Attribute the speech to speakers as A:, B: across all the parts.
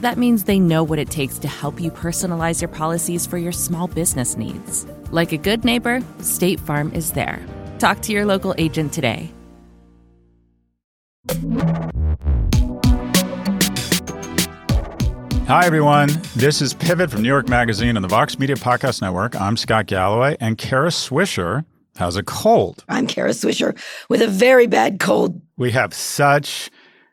A: That means they know what it takes to help you personalize your policies for your small business needs. Like a good neighbor, State Farm is there. Talk to your local agent today.
B: Hi, everyone. This is Pivot from New York Magazine and the Vox Media Podcast Network. I'm Scott Galloway, and Kara Swisher has a cold.
C: I'm Kara Swisher with a very bad cold.
B: We have such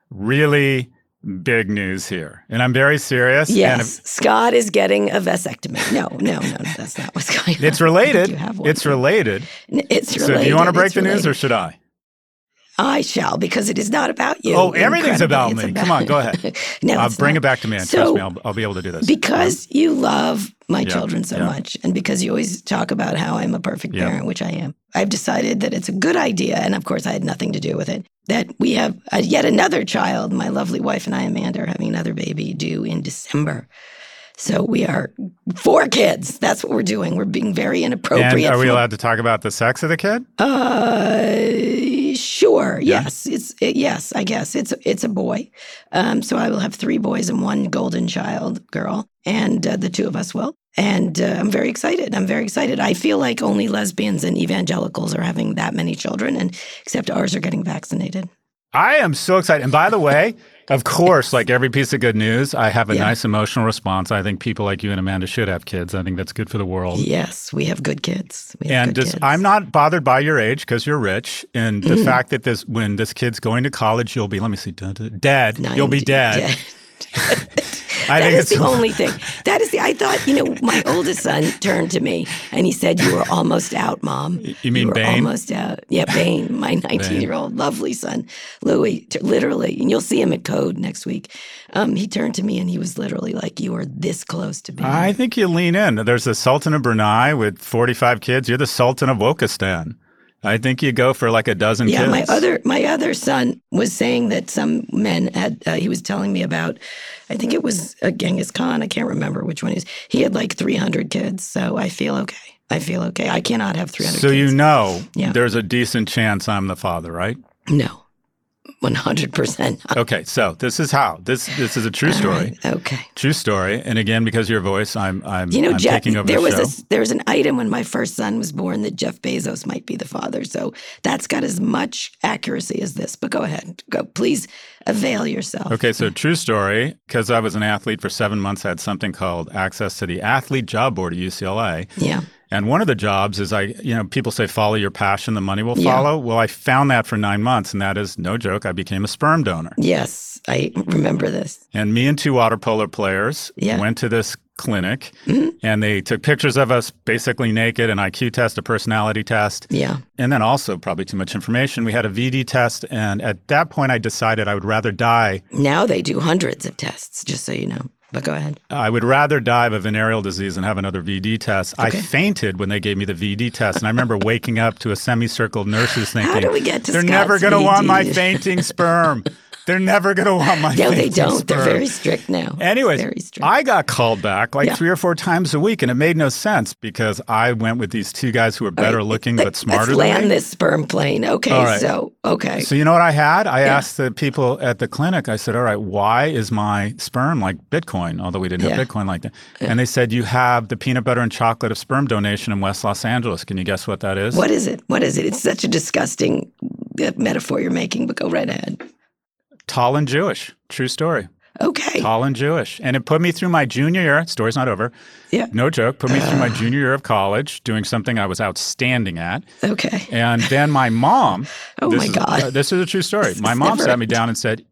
B: really big news here, and I'm very serious.
C: Yes, if, Scott is getting a vasectomy. No, no, no, no that's not what's going
B: on. It's related. It's related.
C: It's related.
B: So, do you want to break the news, or should I?
C: I shall, because it is not about you.
B: Oh, everything's about me. About Come on, go ahead. no, uh, bring not. it back to me. And so, trust me, I'll, I'll, be able to do this.
C: Because you love my yeah, children so yeah. much, and because you always talk about how I'm a perfect yeah. parent, which I am, I've decided that it's a good idea. And of course, I had nothing to do with it. That we have a, yet another child. My lovely wife and I, Amanda, are having another baby due in December. So we are four kids. That's what we're doing. We're being very inappropriate.
B: And are we allowed to talk about the sex of the kid?
C: Uh, sure. Yeah. Yes. It's it, yes. I guess it's it's a boy. Um, so I will have three boys and one golden child girl, and uh, the two of us will. And uh, I'm very excited. I'm very excited. I feel like only lesbians and evangelicals are having that many children, and except ours are getting vaccinated.
B: I am so excited. And by the way. Of course, like every piece of good news, I have a yeah. nice emotional response. I think people like you and Amanda should have kids. I think that's good for the world.
C: Yes, we have good kids.
B: Have and
C: good kids.
B: I'm not bothered by your age because you're rich, and the mm. fact that this when this kid's going to college, you'll be let me see, dead. You'll be dead.
C: dead. I that is the only thing. That is the. I thought you know my oldest son turned to me and he said, "You were almost out, mom.
B: You mean
C: you
B: Bane?
C: Almost out. Yeah, Bane, my 19 year old lovely son, Louis. T- literally, and you'll see him at Code next week. Um, he turned to me and he was literally like, "You are this close to being."
B: I think you lean in. There's the Sultan of Brunei with 45 kids. You're the Sultan of Wokistan. I think you go for like a dozen
C: yeah,
B: kids.
C: my other my other son was saying that some men had. Uh, he was telling me about. I think it was a Genghis Khan. I can't remember which one he is. He had like three hundred kids. So I feel okay. I feel okay. I cannot have three hundred.
B: So
C: kids.
B: you know, yeah. there's a decent chance I'm the father, right?
C: No. 100%.
B: okay, so this is how. This this is a true story.
C: Right, okay.
B: True story. And again, because your voice, I'm I'm,
C: you know,
B: I'm
C: Jeff,
B: taking over
C: there
B: the
C: was
B: show.
C: A, there was an item when my first son was born that Jeff Bezos might be the father. So that's got as much accuracy as this. But go ahead. Go. Please avail yourself.
B: Okay, so true story. Because I was an athlete for seven months, I had something called access to the athlete job board at UCLA.
C: Yeah.
B: And one of the jobs is I, you know, people say follow your passion, the money will follow. Yeah. Well, I found that for nine months, and that is no joke. I became a sperm donor.
C: Yes, I remember this.
B: And me and two water polo players yeah. went to this clinic mm-hmm. and they took pictures of us basically naked, an IQ test, a personality test.
C: Yeah.
B: And then also, probably too much information, we had a VD test. And at that point, I decided I would rather die.
C: Now they do hundreds of tests, just so you know. But go ahead.
B: Uh, I would rather die of a venereal disease than have another VD test. Okay. I fainted when they gave me the VD test, and I remember waking up to a semicircle of nurses thinking,
C: "How do we get to
B: They're
C: Scott's
B: never going
C: to
B: want my fainting sperm." They're never going to want my
C: No, they don't.
B: Sperm.
C: They're very strict now.
B: Anyways,
C: very strict.
B: I got called back like
C: Yeah.
B: three or four times a week, and it made no sense because I went with these two guys who were better looking but smarter
C: Let's land this sperm plane. Okay,
B: right.
C: so okay.
B: So you know what I had? I
C: Yeah.
B: asked the people at the clinic. I said, "All right, why is my sperm like Bitcoin?" Although we didn't have
C: Yeah.
B: Bitcoin like that, and they said, "You have the peanut butter and chocolate of sperm donation in West Los Angeles." Can you guess what that is?
C: What is it? What is it? It's such a disgusting uh, metaphor you're making, but go right ahead.
B: Tall and Jewish. True story.
C: Okay.
B: Tall and Jewish, and it put me through my junior year. Story's not over.
C: Yeah.
B: No joke. Put me through my junior year of college, doing something I was outstanding at.
C: Okay.
B: And then my mom.
C: Oh my
B: is-
C: God.
B: uh, this is a true story.
C: This
B: my mom sat me down and said,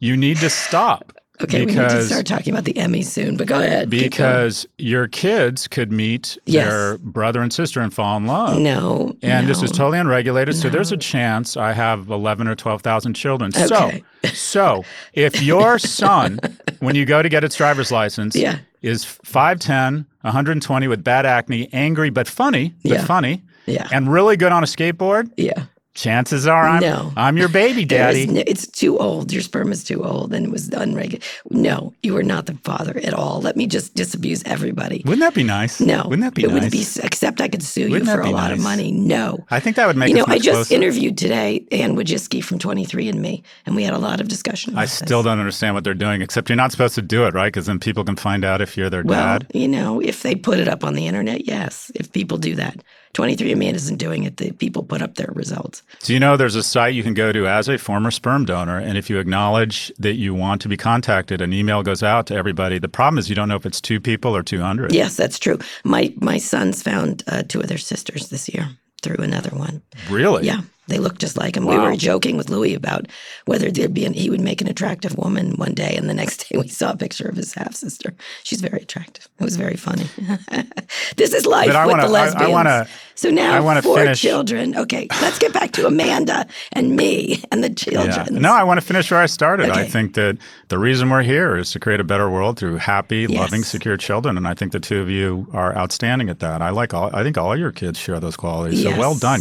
B: "You need to stop."
C: Okay. we need to start talking about the Emmys soon, but go ahead.
B: because your kids could meet
C: Yes.
B: their brother and sister and fall in love.
C: no.
B: And this is totally unregulated, so there's a chance I have eleven or twelve thousand children.
C: Okay.
B: So, so if your son, when you go to get its driver's license,
C: Yeah.
B: is 5'10", 120 with bad acne, angry but funny, but
C: Yeah.
B: funny,
C: Yeah.
B: and really good on a skateboard,
C: Yeah.
B: Chances are I'm
C: No.
B: I'm your baby daddy.
C: no- it's too old. Your sperm is too old and it was unregulated. No, you are not the father at all. Let me just disabuse everybody.
B: Wouldn't that be nice?
C: No.
B: Wouldn't that be
C: it
B: nice?
C: wouldn't be, except I could sue
B: Wouldn't
C: you for a
B: be
C: lot of money. No.
B: I think that would make
C: You know, I just
B: closer.
C: interviewed today Anne Wojcicki from 23andMe, and we had a lot of discussion
B: I
C: this.
B: still don't understand what they're doing, except you're not supposed to do it, right? Because then people can find out if you're their
C: Well,
B: dad.
C: you know, if they put it up on the internet, yes. If people do that, 23andMe isn't doing it. The people put up their results.
B: So you know there's a site you can go to as a former sperm donor, and if you acknowledge that you want to be contacted, an email goes out to everybody. The problem is you don't know if it's two people or 200.
C: Yes, that's true. My my sons found uh, two of their sisters this year through another one.
B: Really?
C: Yeah, they look just like him. We were joking with Louis about whether there'd be an, he would make an attractive woman one day, and the next day we saw a picture of his half sister. She's very attractive. It was very funny. this is life
B: But I
C: with
B: wanna-
C: the
B: I- I
C: lesbians.
B: wanna-
C: so now
B: I wanna
C: four
B: finish-
C: children. Okay, let's get back to Amanda and me and the
B: Yeah.
C: children.
B: No, I want to finish where I started. I think that the reason we're here is to create a better world through happy,
C: Yes.
B: loving, secure children, and I think the two of you are outstanding at that. I like all. I think all your kids share those qualities. So well done.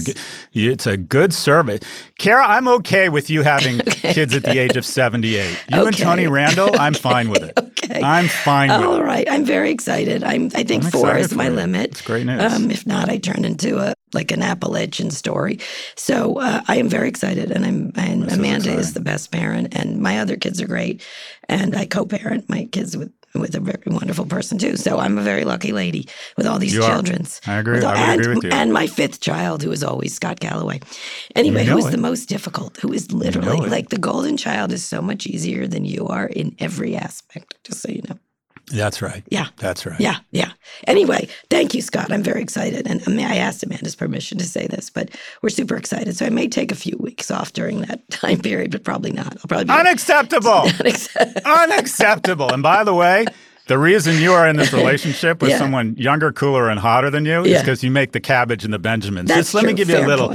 B: It's a good survey, Kara. I'm okay with you having kids at the age of 78. You and Tony Randall, I'm fine with it.
C: Okay.
B: I'm fine
C: All I'm very excited. I'm. I think
B: I'm
C: four is my
B: you.
C: limit.
B: It's great news.
C: Um, if not, I turn into a like an Appalachian story. So uh, I am very excited, and I'm. And
B: This is
C: Amanda is, the best parent, and my other kids are great, and I co-parent my kids with. With a very wonderful person too, so I'm a very lucky lady with all these
B: You are.
C: children.
B: I agree.
C: With
B: I would
C: and,
B: agree with you.
C: And my fifth child, who is always Scott Galloway. Anyway,
B: know
C: who is
B: it.
C: the most difficult? Who is literally
B: it.
C: like the golden child is so much easier than you are in every aspect. Just so you know.
B: That's right.
C: Yeah.
B: That's right.
C: Yeah, yeah. Anyway, thank you, Scott. I'm very excited. And I, mean, I asked Amanda's permission to say this, but we're super excited. So I may take a few weeks off during that time period, but probably not. I'll probably be
B: Unacceptable.
C: unacceptable.
B: Unacceptable. And by the way, the reason you are in this relationship with
C: Yeah.
B: someone younger, cooler, and hotter than you is because you make the cabbage and the Benjamins.
C: That's
B: Just let me
C: true.
B: give you a
C: Fair
B: little.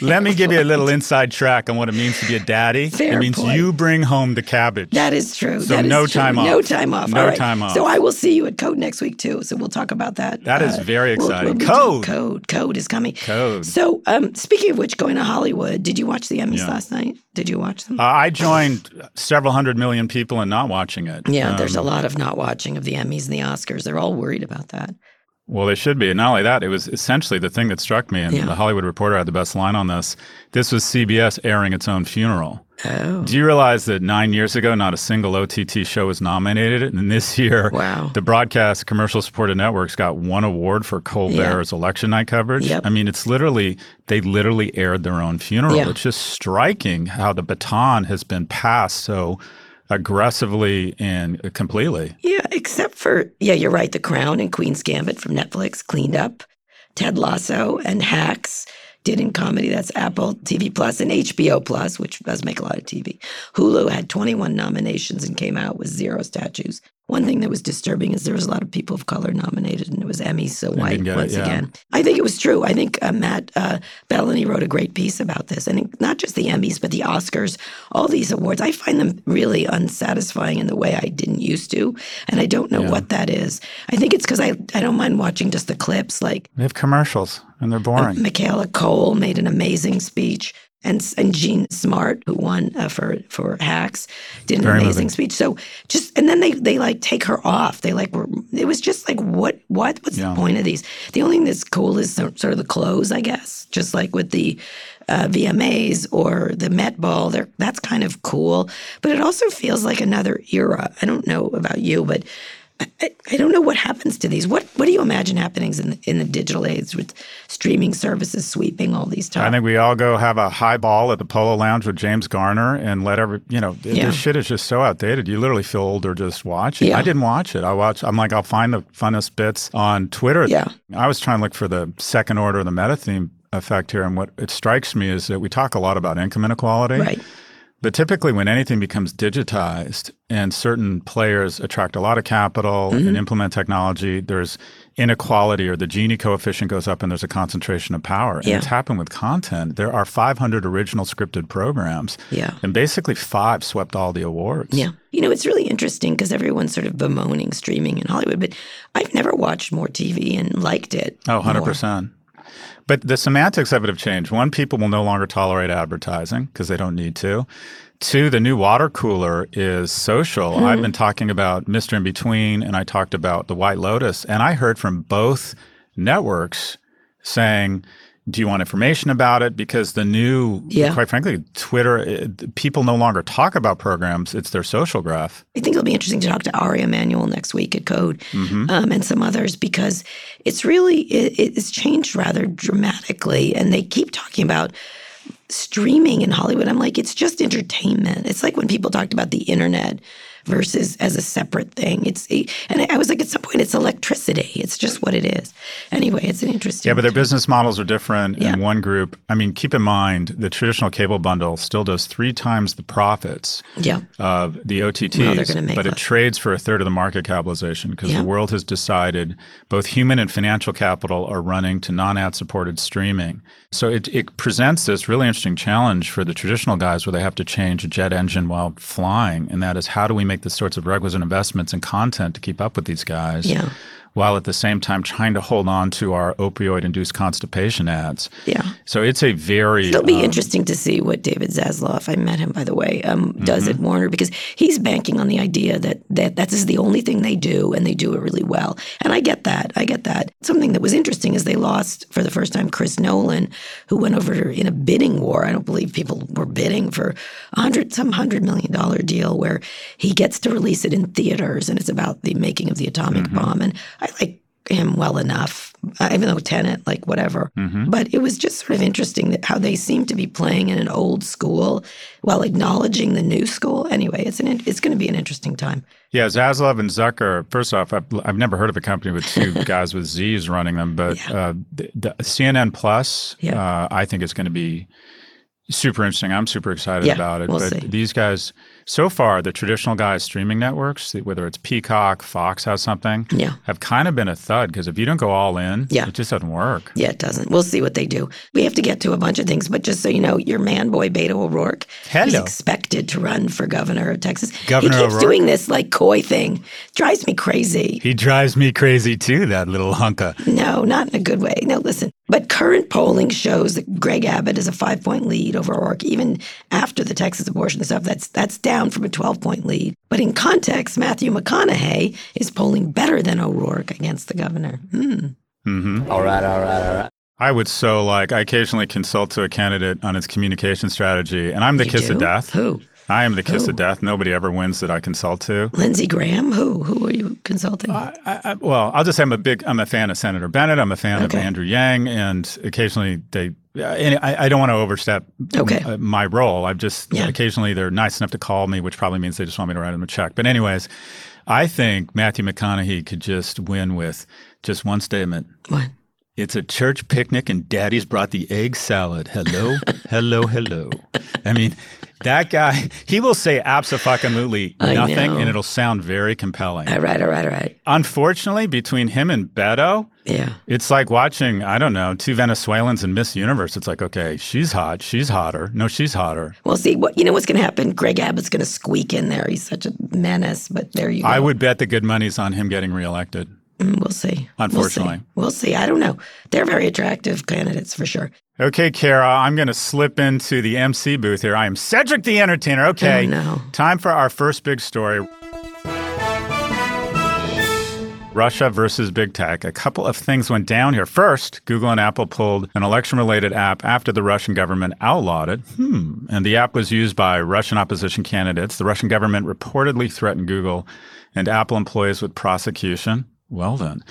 B: Let me give you a little inside track on what it means to be a daddy.
C: Fair
B: it means
C: point.
B: you bring home the cabbage.
C: That is true.
B: So
C: That is
B: no
C: true.
B: time off.
C: No time off.
B: No
C: right.
B: time off.
C: So I will see you at Code next week too. So we'll talk about that.
B: That is very
C: we'll-
B: exciting.
C: we'll
B: Code.
C: Code. Code is coming.
B: Code.
C: So um, speaking of which, going to Hollywood. Did you watch the Emmys
B: Yeah.
C: last night? Did you watch them?
B: Uh, I joined several hundred million people in not watching it.
C: yeah, there's a
B: Um,
C: lot of not watching of the Emmys and the Oscars. They're all worried about that.
B: Well, they should be. And not only that, it was essentially the thing that struck me, and
C: Yeah.
B: the Hollywood Reporter had the best line on this. This was CBS airing its own funeral.
C: Oh.
B: Do you realize that nine years ago, not a single OTT show was nominated? And this year,
C: Wow.
B: the broadcast commercial supported networks got one award for Colbert's election night coverage.
C: Yep.
B: I mean, it's literally, they literally aired their own funeral.
C: Yeah.
B: It's just striking how the baton has been passed so aggressively and completely.
C: Yeah, except for yeah, you're right. The Crown and Queen's Gambit from Netflix cleaned up. Ted Lasso and Hacks did in comedy. That's Apple TV Plus and HBO Plus, which does make a lot of TV. Hulu had 21 nominations and came out with zero statues. One thing that was disturbing is there was a lot of people of color nominated, and it was Emmys, so white
B: didn't it,
C: once
B: yeah.
C: again. I think it was true. I think uh, Matt uh, Belloni wrote a great piece about this, and not just the Emmys, but the Oscars, all these awards. I find them really unsatisfying in the way I didn't used to, and I don't know what that is. I think it's because I I don't mind watching just the clips. Like
B: They have commercials and they're boring.
C: Michaela Coel made an amazing speech. And and Jean Smart, who won uh, for for Hacks, did an Very amazing moving. speech. So just and then they they like take her off. They like were it was just like what what what's yeah. the point of these? The only thing that's cool is sort of the clothes, I guess. Just like with the uh, VMAs or the Met Ball, they're, that's kind of cool. But it also feels like another era. I don't know about you, but I, I, don't know what happens to these. What what do you imagine happening in the, in the digital age with streaming services sweeping all these
B: times? I think we all go have a high ball at the Polo Lounge with James Garner and let every you know yeah. this shit is just so outdated. You literally feel older just watching. Yeah. I didn't watch it. I watch. I'm like I'll find the funnest bits on Twitter.
C: Yeah.
B: I was trying to look for the second order of the meta theme effect here, and what it strikes me is that we talk a lot about income inequality.
C: Right.
B: But typically, when anything becomes digitized and certain players attract a lot of capital mm-hmm. and implement technology, there's inequality or the Gini coefficient goes up and there's a concentration of power. And it's happened with content. There are 500 original scripted programs.
C: Yeah.
B: And basically, five swept all the awards.
C: Yeah. You know, it's really interesting because everyone's sort of bemoaning streaming in Hollywood, but I've never watched more TV and liked it.
B: Oh, 100%. More. But the semantics of it have changed. One, people will no longer tolerate advertising because they don't need to. Two, the new water cooler is social. Mm. I've been talking about Mr. In Between and I talked about the White Lotus, and I heard from both networks saying, do you want information about it? Because the new, yeah. quite frankly, Twitter, it, eh, people no longer talk about programs. It's their social graph.
C: I think it'll be interesting to talk to Ari Emanuel next week at Code mm-hmm. um, and some others because it's really, it, it's changed rather dramatically. And they keep talking about streaming in Hollywood. I'm like, it's just entertainment. It's like when people talked about the internet versus as a separate thing. It's and I was like, at some point, it's electricity. It's just what it is. Anyway, it's an interesting.
B: Yeah, but their business models are different. Yeah. In one group, I mean, keep in mind the traditional cable bundle still does three times the profits
C: yeah.
B: of the OTTs, well, but it trades for a third of the market capitalization because yeah. the world has decided both human and financial capital are running to non-ad supported streaming. So it, it presents this really interesting challenge for the traditional guys where they have to change a jet engine while flying, and that is how do we make the sorts of requisite investments in content to keep up with these guys.
C: Yeah
B: while at the same time trying to hold on to our opioid induced constipation ads.
C: Yeah.
B: So it's a very.
C: It'll be um, interesting to see what David Zaslav, I met him by the way, um, does mm-hmm. at Warner because he's banking on the idea that, that that is the only thing they do and they do it really well. And I get that. I get that. Something that was interesting is they lost for the first time Chris Nolan, who went over in a bidding war. I don't believe people were bidding for a hundred, some hundred million dollar deal where he gets to release it in theaters and it's about the making of the atomic mm-hmm. bomb. And I like him well enough, uh, even though Tenet, like whatever. Mm-hmm. But it was just sort of interesting that how they seem to be playing in an old school while acknowledging the new school. Anyway, it's an it's going to be an interesting time.
B: Yeah, Zaslav and Zucker. First off, I've, I've never heard of a company with two guys with Z's running them, but yeah. uh, the, the CNN Plus, yeah. uh, I think it's going to be super interesting. I'm super excited
C: yeah,
B: about it.
C: We'll
B: but
C: see.
B: these guys, so far, the traditional guys streaming networks, whether it's Peacock, Fox has something,
C: yeah.
B: have kind of been a thud because if you don't go all in,
C: yeah.
B: it just doesn't work.
C: Yeah, it doesn't. We'll see what they do. We have to get to a bunch of things, but just so you know, your man boy Beto O'Rourke
B: Hello.
C: is expected to run for governor of Texas.
B: Governor
C: he keeps
B: O'Rourke.
C: doing this like coy thing. Drives me crazy.
B: He drives me crazy too, that little hunka.
C: No, not in a good way. No, listen. But current polling shows that Greg Abbott is a five point lead over O'Rourke, even after the Texas abortion stuff. That's that's down from a 12 point lead. But in context, Matthew McConaughey is polling better than O'Rourke against the governor. Hmm.
B: Mm-hmm.
D: All right, all right, all right.
B: I would so like I occasionally consult to a candidate on its communication strategy, and I'm the
C: you
B: kiss
C: do?
B: of death.
C: Who?
B: I am the kiss
C: Who?
B: of death. Nobody ever wins that I consult to.
C: Lindsey Graham. Who? Who are you consulting?
B: I, I, well, I'll just say I'm a big. I'm a fan of Senator Bennet. I'm a fan
C: Okay.
B: of Andrew Yang, and occasionally they. uh, And I, I don't want to overstep
C: Okay.
B: uh, my role. I've just
C: Yeah.
B: occasionally they're nice enough to call me, which probably means they just want me to write them a check. But anyways, I think Matthew McConaughey could just win with just one statement.
C: what?
B: It's a church picnic and daddy's brought the egg salad. Hello, hello, hello. I mean, that guy, he will say absolutely nothing and it'll sound very compelling.
C: All right, all right, all right.
B: Unfortunately, between him and Beto,
C: Yeah.
B: it's like watching, I don't know, two Venezuelans in Miss Universe. It's like, okay, she's hot. She's hotter. No, she's hotter.
C: We'll see. What you know? What's going to happen? Greg Abbott's going to squeak in there. He's such a menace. But there you go.
B: I would bet the good money's on him getting reelected.
C: Mm, we'll see.
B: Unfortunately.
C: We'll see. we'll see. I don't know. They're very attractive candidates for sure.
B: Okay, Kara, I'm going to slip into the MC booth here. I am Cedric the Entertainer. Okay.
C: Oh, no.
B: Time for our first big story. Russia versus big tech. A couple of things went down here. First, Google and Apple pulled an election related app after the Russian government outlawed it. Hmm. And the app was used by Russian opposition candidates. The Russian government reportedly threatened Google and Apple employees with prosecution. Well then.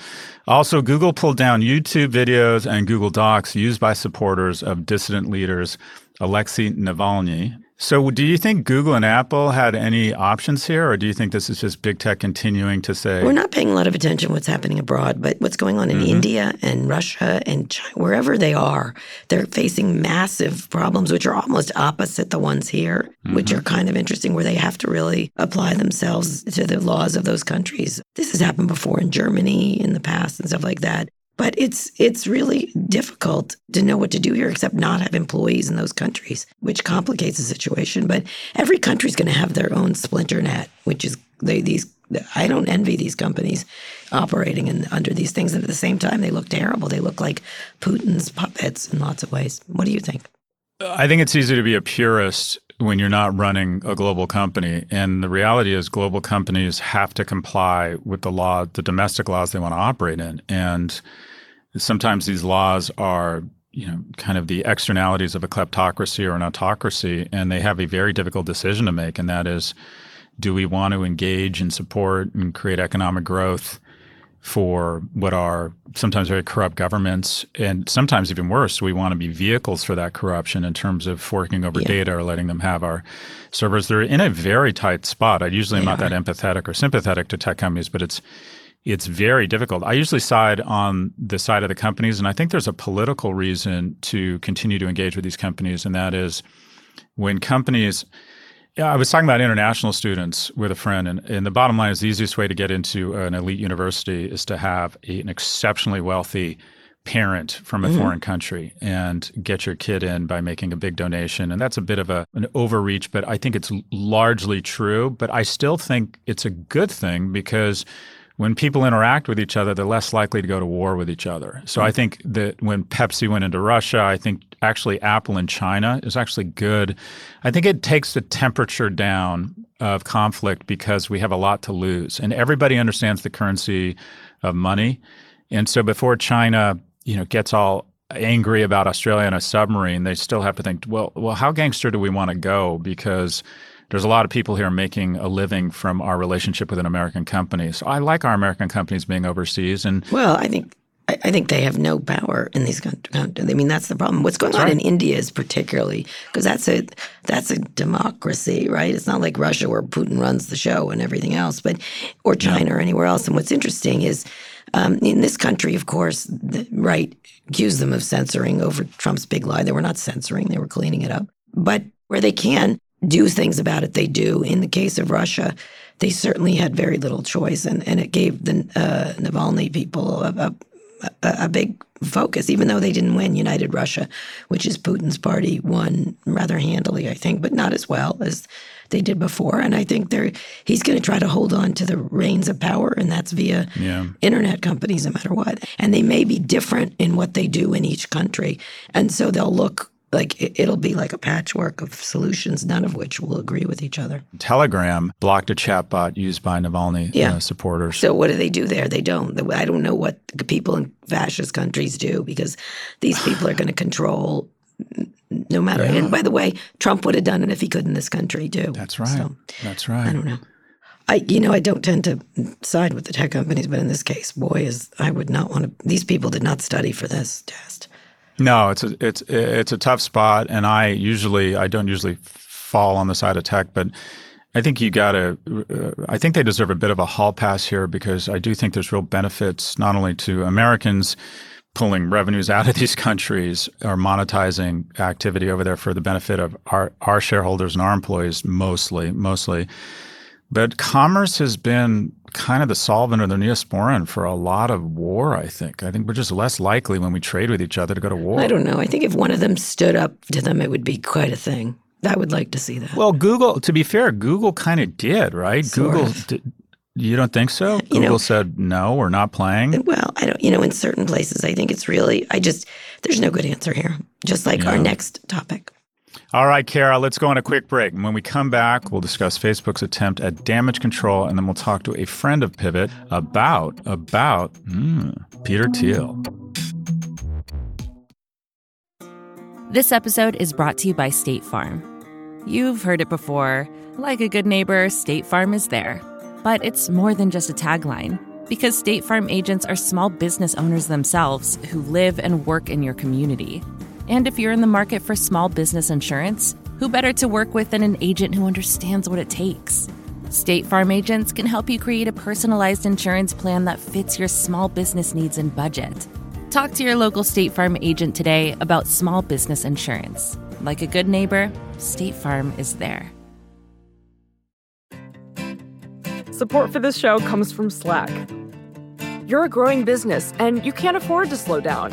B: Also, Google pulled down YouTube videos and Google Docs used by supporters of dissident leaders Alexei Navalny. So, do you think Google and Apple had any options here, or do you think this is just big tech continuing to say?
C: We're not paying a lot of attention to what's happening abroad, but what's going on in mm-hmm. India and Russia and China, wherever they are, they're facing massive problems, which are almost opposite the ones here, mm-hmm. which are kind of interesting, where they have to really apply themselves to the laws of those countries. This has happened before in Germany in the past and stuff like that. But it's it's really difficult to know what to do here except not have employees in those countries, which complicates the situation. But every country is going to have their own splinter net, which is they, these. I don't envy these companies operating in, under these things, and at the same time, they look terrible. They look like Putin's puppets in lots of ways. What do you think?
B: I think it's easy to be a purist when you're not running a global company. And the reality is, global companies have to comply with the law, the domestic laws they want to operate in. And sometimes these laws are you know kind of the externalities of a kleptocracy or an autocracy and they have a very difficult decision to make and that is do we want to engage and support and create economic growth for what are sometimes very corrupt governments and sometimes even worse we want to be vehicles for that corruption in terms of forking over yeah. data or letting them have our servers. They're in a very tight spot. I usually am not that empathetic or sympathetic to tech companies but it's it's very difficult. I usually side on the side of the companies, and I think there's a political reason to continue to engage with these companies, and that is when companies. Yeah, I was talking about international students with a friend, and, and the bottom line is the easiest way to get into an elite university is to have a, an exceptionally wealthy parent from a mm-hmm. foreign country and get your kid in by making a big donation. And that's a bit of a, an overreach, but I think it's largely true. But I still think it's a good thing because when people interact with each other, they're less likely to go to war with each other. So I think that when Pepsi went into Russia, I think actually Apple in China is actually good. I think it takes the temperature down of conflict because we have a lot to lose. And everybody understands the currency of money. And so before China, you know, gets all angry about Australia and a submarine, they still have to think, well, well, how gangster do we want to go? Because there's a lot of people here making a living from our relationship with an American company. So I like our American companies being overseas. And
C: well, I think I think they have no power in these countries. I mean, that's the problem. What's going that's on right. in India is particularly because that's a that's a democracy, right? It's not like Russia where Putin runs the show and everything else, but or China yeah. or anywhere else. And what's interesting is um, in this country, of course, the right accused them of censoring over Trump's big lie. They were not censoring; they were cleaning it up. But where they can, do things about it, they do. In the case of Russia, they certainly had very little choice, and, and it gave the uh, Navalny people a, a, a, big focus, even though they didn't win. United Russia, which is Putin's party, won rather handily, I think, but not as well as they did before. And I think they're he's going to try to hold on to the reins of power, and that's via yeah. internet companies, no matter what. And they may be different in what they do in each country, and so they'll look like it'll be like a patchwork of solutions, none of which will agree with each other.
B: Telegram blocked a chatbot used by Navalny yeah. uh, supporters.
C: So what do they do there? They don't. I don't know what people in fascist countries do because these people are going to control no matter. Yeah. And by the way, Trump would have done it if he could in this country too.
B: That's right. So, That's right.
C: I don't know. I, you know, I don't tend to side with the tech companies, but in this case, boy, is I would not want to. These people did not study for this test.
B: No, it's a it's it's a tough spot, and I usually I don't usually fall on the side of tech, but I think you got to. Uh, I think they deserve a bit of a hall pass here because I do think there's real benefits not only to Americans pulling revenues out of these countries or monetizing activity over there for the benefit of our our shareholders and our employees mostly mostly but commerce has been kind of the solvent or the neosporin for a lot of war, I think. I think we're just less likely when we trade with each other to go to war.
C: I don't know. I think if one of them stood up to them, it would be quite a thing. I would like to see that.
B: Well, Google, to be fair, Google kind of did, right?
C: Sort
B: Google did, You don't think so? You Google know, said no, we're not playing.
C: Well, I don't. You know, in certain places, I think it's really. I just there's no good answer here. Just like yeah. our next topic.
B: All right, Kara, let's go on a quick break. And when we come back, we'll discuss Facebook's attempt at damage control, and then we'll talk to a friend of Pivot about about mm, Peter Thiel.
A: This episode is brought to you by State Farm. You've heard it before. Like a good neighbor, State Farm is there. But it's more than just a tagline, because State Farm agents are small business owners themselves who live and work in your community. And if you're in the market for small business insurance, who better to work with than an agent who understands what it takes? State Farm agents can help you create a personalized insurance plan that fits your small business needs and budget. Talk to your local State Farm agent today about small business insurance. Like a good neighbor, State Farm is there.
D: Support for this show comes from Slack. You're a growing business and you can't afford to slow down.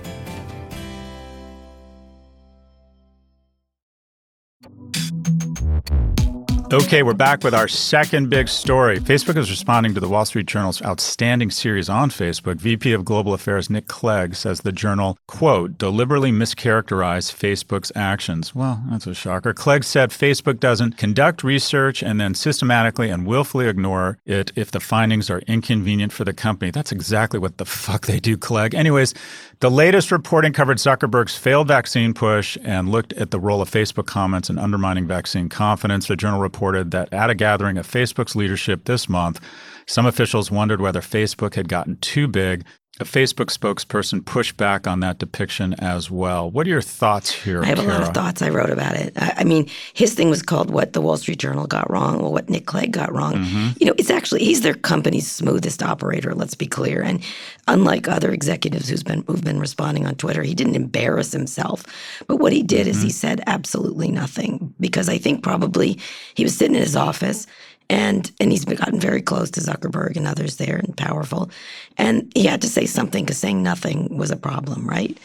B: Okay, we're back with our second big story. Facebook is responding to the Wall Street Journal's outstanding series on Facebook. VP of Global Affairs Nick Clegg says the journal, quote, deliberately mischaracterized Facebook's actions. Well, that's a shocker. Clegg said Facebook doesn't conduct research and then systematically and willfully ignore it if the findings are inconvenient for the company. That's exactly what the fuck they do, Clegg. Anyways, the latest reporting covered Zuckerberg's failed vaccine push and looked at the role of Facebook comments in undermining vaccine confidence. The journal reported that at a gathering of Facebook's leadership this month, some officials wondered whether Facebook had gotten too big a Facebook spokesperson pushed back on that depiction as well. What are your thoughts here?
C: I have a lot of thoughts. I wrote about it. I, I, mean, his thing was called "What the Wall Street Journal Got Wrong," or "What Nick Clegg Got Wrong." Mm-hmm. You know, it's actually he's their company's smoothest operator. Let's be clear. And unlike other executives who's been who've been responding on Twitter, he didn't embarrass himself. But what he did mm-hmm. is he mm-hmm. said absolutely nothing because I think probably he was sitting in his office and and he's gotten very close to Zuckerberg and others there and powerful. And he had to say something because saying nothing was a problem, right?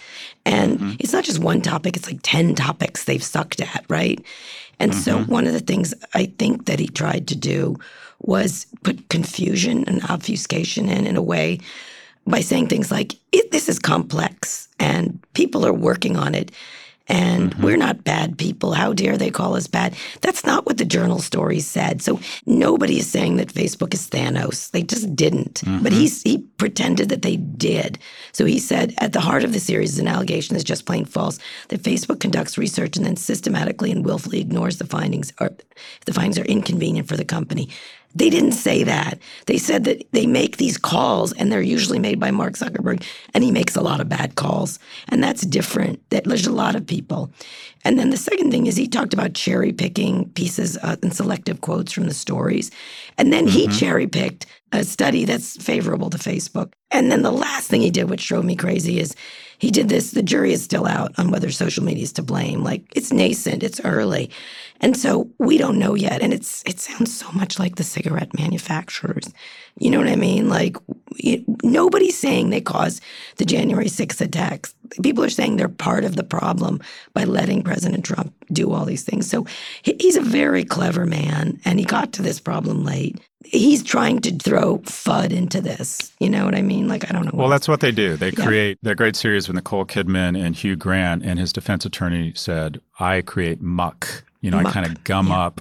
C: And mm-hmm. it's not just one topic; it's like ten topics they've sucked at, right? And mm-hmm. so one of the things I think that he tried to do was put confusion and obfuscation in in a way by saying things like, "This is complex, and people are working on it." And mm-hmm. we're not bad people. How dare they call us bad? That's not what the journal story said. So nobody is saying that Facebook is Thanos. They just didn't. Mm-hmm. But he's, he pretended that they did. So he said at the heart of the series is an allegation that's just plain false that Facebook conducts research and then systematically and willfully ignores the findings or the findings are inconvenient for the company. They didn't say that. They said that they make these calls and they're usually made by Mark Zuckerberg and he makes a lot of bad calls. And that's different. That there's a lot of people. And then the second thing is he talked about cherry picking pieces uh, and selective quotes from the stories. And then mm-hmm. he cherry picked a study that's favorable to Facebook. And then the last thing he did, which drove me crazy, is he did this. The jury is still out on whether social media is to blame. Like it's nascent, it's early. And so we don't know yet. And it's it sounds so much like the cigarette manufacturers. You know what I mean? Like it, nobody's saying they caused the January 6th attacks. People are saying they're part of the problem by letting President Trump do all these things. So he, he's a very clever man, and he got to this problem late. He's trying to throw FUD into this. You know what I mean? Like I don't know.
B: Well, that's what they do. They yeah. create their great series with Nicole Kidman and Hugh Grant, and his defense attorney said, "I create muck." You know, Muck. I kind of gum yeah. up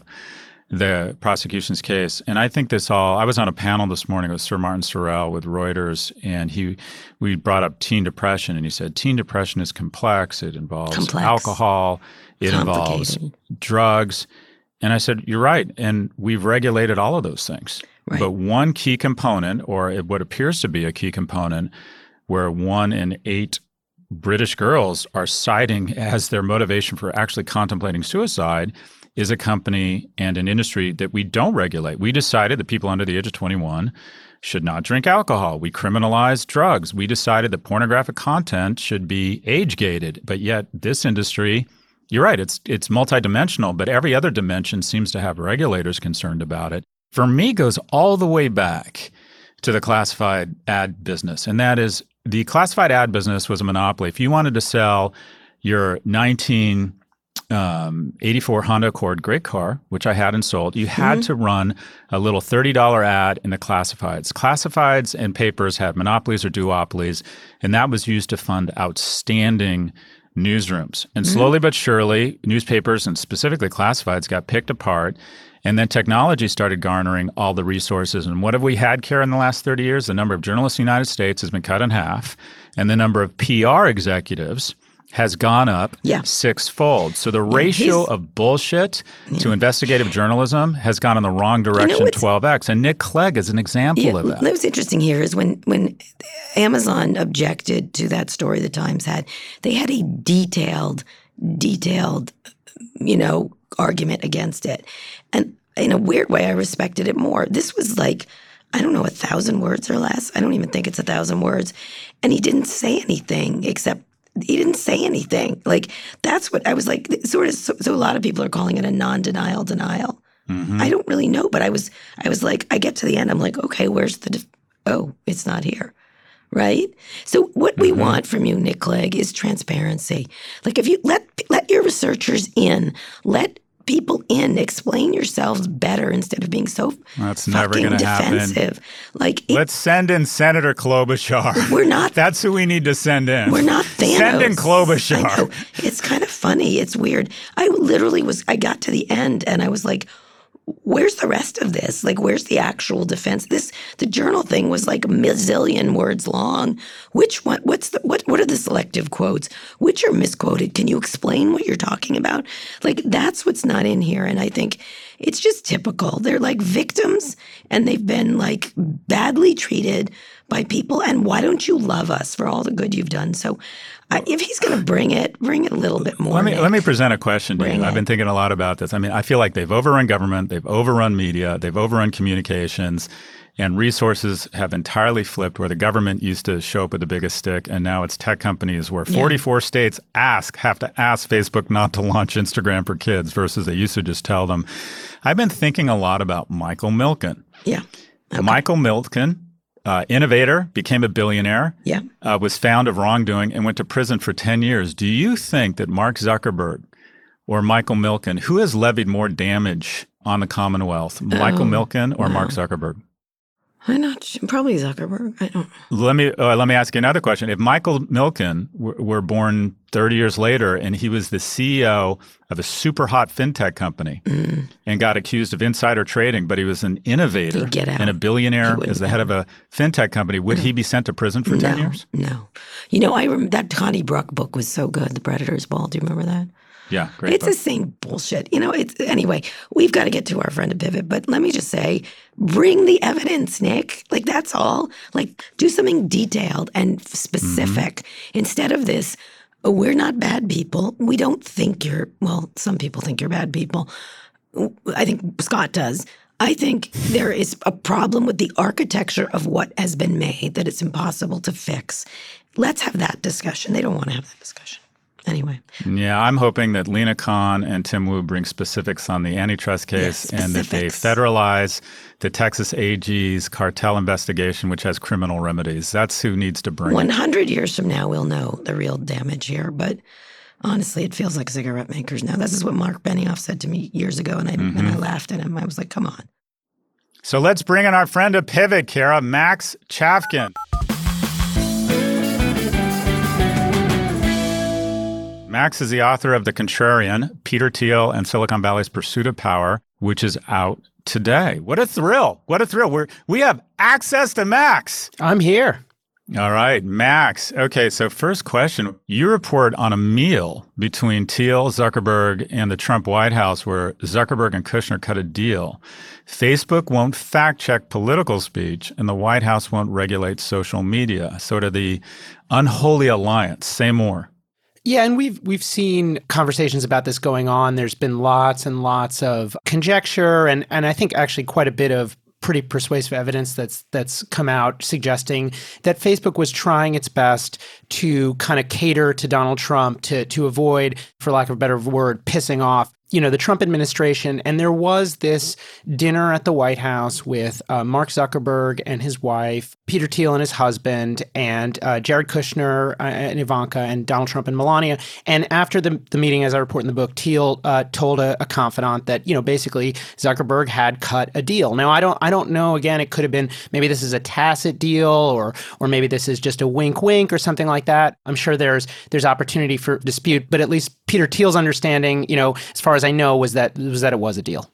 B: the prosecution's case. And I think this all, I was on a panel this morning with Sir Martin Sorrell with Reuters, and he, we brought up teen depression, and he said teen depression is complex. It involves complex. alcohol, it involves drugs. And I said, You're right. And we've regulated all of those things. Right. But one key component, or what appears to be a key component, where one in eight British girls are citing as their motivation for actually contemplating suicide is a company and an industry that we don't regulate. We decided that people under the age of 21 should not drink alcohol. We criminalized drugs. We decided that pornographic content should be age gated. But yet, this industry, you're right, it's, it's multidimensional, but every other dimension seems to have regulators concerned about it. For me, goes all the way back to the classified ad business. And that is the classified ad business was a monopoly. If you wanted to sell your 19 um, 84 Honda Accord, great car, which I had and sold, you had mm-hmm. to run a little $30 ad in the classifieds. Classifieds and papers had monopolies or duopolies, and that was used to fund outstanding newsrooms. And mm-hmm. slowly but surely, newspapers and specifically classifieds got picked apart. And then technology started garnering all the resources. And what have we had, Kara, in the last 30 years? The number of journalists in the United States has been cut in half, and the number of PR executives has gone up
C: yeah.
B: sixfold. So the yeah, ratio of bullshit yeah. to investigative journalism has gone in the wrong direction you know, 12x. And Nick Clegg is an example of that.
C: What's interesting here is when when Amazon objected to that story the Times had, they had a detailed, detailed, you know, argument against it. And in a weird way, I respected it more. This was like I don't know, a thousand words or less. I don't even think it's a thousand words. And he didn't say anything except he didn't say anything. Like that's what I was like. Sort of. So, so a lot of people are calling it a non-denial denial. Mm-hmm. I don't really know, but I was. I was like, I get to the end. I'm like, okay, where's the? Def- oh, it's not here. Right. So what mm-hmm. we want from you, Nick Clegg, is transparency. Like if you let let your researchers in, let people in. Explain yourselves better instead of being so
B: that's never going to
C: happen. Like
B: it, let's send in Senator Klobuchar.
C: We're not.
B: that's who we need to send in.
C: We're not Thanos.
B: Send in Klobuchar.
C: It's kind of funny. It's weird. I literally was. I got to the end and I was like, where's the rest of this? Like, where's the actual defense? This the journal thing was like a million words long. Which one? What's the what? What are the selective quotes? Which are misquoted? Can you explain what you're talking about? Like, that's what's not in here. And I think it's just typical. They're like victims, and they've been like badly treated by people. And why don't you love us for all the good you've done? So uh, if he's going to bring it, bring it a little bit more.
B: Let me Nick. let me present a question to you. I've been thinking a lot about this. I mean, I feel like they've overrun government, they've overrun media, they've overrun communications, and resources have entirely flipped. Where the government used to show up with the biggest stick, and now it's tech companies. Where 44 yeah. states ask have to ask Facebook not to launch Instagram for kids, versus they used to just tell them. I've been thinking a lot about Michael Milken.
C: Yeah.
B: Okay. Michael Milken uh, innovator, became a billionaire,
C: yeah.
B: Uh, was found of wrongdoing, and went to prison for 10 years. Do you think that Mark Zuckerberg or Michael Milken, who has levied more damage on the Commonwealth, Michael oh, Milken or no. Mark Zuckerberg?
C: I'm not probably Zuckerberg. I don't.
B: Let me uh, let me ask you another question. If Michael Milken were, were, born 30 years later and he was the CEO of a super hot fintech company mm. and got accused of insider trading, but he was an innovator and a billionaire as the head of a fintech company, would he be sent to prison for 10
C: no,
B: years?
C: No. You know, I rem- that Connie Bruck book was so good, The Predator's Ball. Do you remember that?
B: Yeah, great.
C: It's
B: book.
C: the same bullshit. You know, it's anyway, we've got to get to our friend to pivot, but let me just say, bring the evidence, Nick. Like that's all. Like do something detailed and specific mm-hmm. instead of this, oh, we're not bad people. We don't think you're well, some people think you're bad people. I think Scott does. I think there is a problem with the architecture of what has been made that it's impossible to fix. Let's have that discussion. They don't want to have that discussion anyway.
B: Yeah, I'm hoping that Lina Khan and Tim Wu bring specifics on the antitrust case yes, and that they federalize the Texas AG's cartel investigation, which has criminal remedies. That's who needs to bring
C: 100 years from now, we'll know the real damage here. But honestly, it feels like cigarette makers now. This is what Mark Benioff said to me years ago, and I, mm-hmm. and I laughed at him. I was like, come on.
B: So let's bring in our friend of Pivot, Kara, Max Chafkin. Max is the author of The Contrarian, Peter Thiel and Silicon Valley's Pursuit of Power, which is out today. What a thrill. What a thrill. We're, we have access to Max.
E: I'm here.
B: All right, Max. Okay, so first question. You report on a meal between Thiel, Zuckerberg, and the Trump White House where Zuckerberg and Kushner cut a deal. Facebook won't fact check political speech, and the White House won't regulate social media. Sort of the unholy alliance. Say more.
E: Yeah, and we've we've seen conversations about this going on. There's been lots and lots of conjecture and and I think actually quite a bit of pretty persuasive evidence that's that's come out suggesting that Facebook was trying its best to kind of cater to Donald Trump to to avoid, for lack of a better word, pissing off you know the Trump administration, and there was this dinner at the White House with uh, Mark Zuckerberg and his wife, Peter Thiel and his husband, and uh, Jared Kushner uh, and Ivanka, and Donald Trump and Melania. And after the, the meeting, as I report in the book, Thiel uh, told a, a, confidant that you know basically Zuckerberg had cut a deal. Now I don't I don't know. Again, it could have been maybe this is a tacit deal, or or maybe this is just a wink wink or something like that. I'm sure there's there's opportunity for dispute, but at least Peter Thiel's understanding, you know, as far as I know, was that was that it was a deal.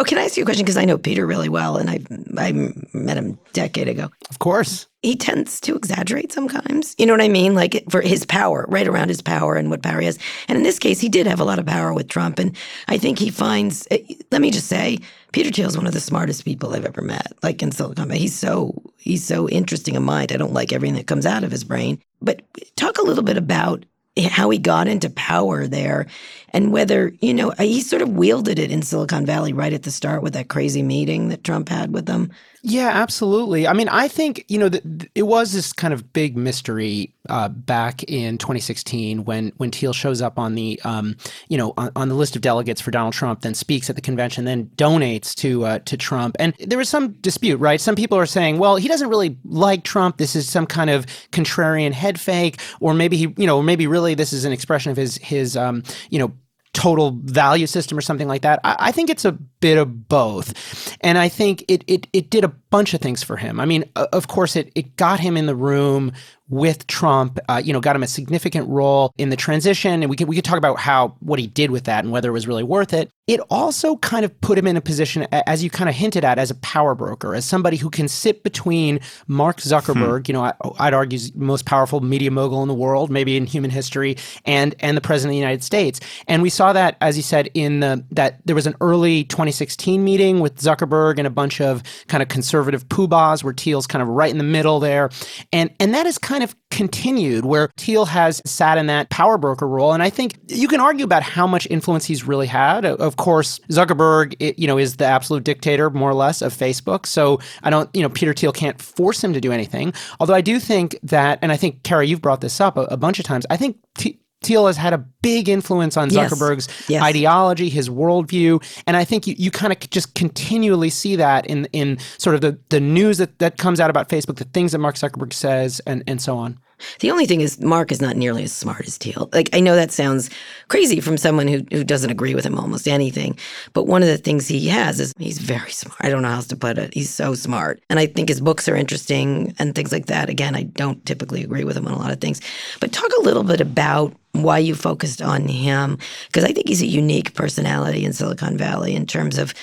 C: Oh, can I ask you a question? Because I know Peter really well, and I I met him a decade ago.
E: Of course,
C: he tends to exaggerate sometimes. You know what I mean? Like for his power, right around his power and what power he has. And in this case, he did have a lot of power with Trump, and I think he finds. Eh, let me just say, Peter Thiel is one of the smartest people I've ever met. Like in Silicon Valley, he's so he's so interesting in mind. I don't like everything that comes out of his brain. But talk a little bit about how he got into power there and whether, you know, he sort of wielded it in Silicon Valley right at the start with that crazy meeting that Trump had with them.
E: Yeah, absolutely. I mean, I think, you know, the, it was this kind of big mystery uh, back in 2016 when when Thiel shows up on the, um, you know, on, on, the list of delegates for Donald Trump, then speaks at the convention, then donates to uh, to Trump. And there was some dispute, right? Some people are saying, well, he doesn't really like Trump. This is some kind of contrarian head fake, or maybe he, you know, maybe really this is an expression of his his, um, you know, total value system or something like that. I, I, think it's a bit of both. And I think it, it, it did a bunch of things for him. I mean, of course, it, it got him in the room with Trump, uh, you know, got him a significant role in the transition. And we could, we could talk about how, what he did with that and whether it was really worth it. It also kind of put him in a position, as you kind of hinted at, as a power broker, as somebody who can sit between Mark Zuckerberg, hmm. you know, I, I'd argue most powerful media mogul in the world, maybe in human history, and, and the president of the United States. And we saw that, as you said, in the, that there was an early 2016 meeting with Zuckerberg and a bunch of kind of conservative poobahs where Thiel's kind of right in the middle there. And, and that is kind of continued where Teal has sat in that power broker role. And I think you can argue about how much influence he's really had. Of course, Zuckerberg, you know, is the absolute dictator, more or less, of Facebook. So I don't, you know, Peter Thiel can't force him to do anything. Although I do think that, and I think, Kara, you've brought this up a, a bunch of times, I think T- Thiel has had a big influence on Zuckerberg's yes. Yes. ideology, his worldview, and I think you, you kind of just continually see that in in sort of the the news that, that comes out about Facebook, the things that Mark Zuckerberg says, and and so on.
C: The only thing is, Mark is not nearly as smart as Thiel. Like, I know that sounds crazy from someone who, who doesn't agree with him almost anything. But one of the things he has is he's very smart. I don't know how else to put it. He's so smart. And I think his books are interesting and things like that. Again, I don't typically agree with him on a lot of things. But talk a little bit about why you focused on him because I think he's a unique personality in Silicon Valley in terms of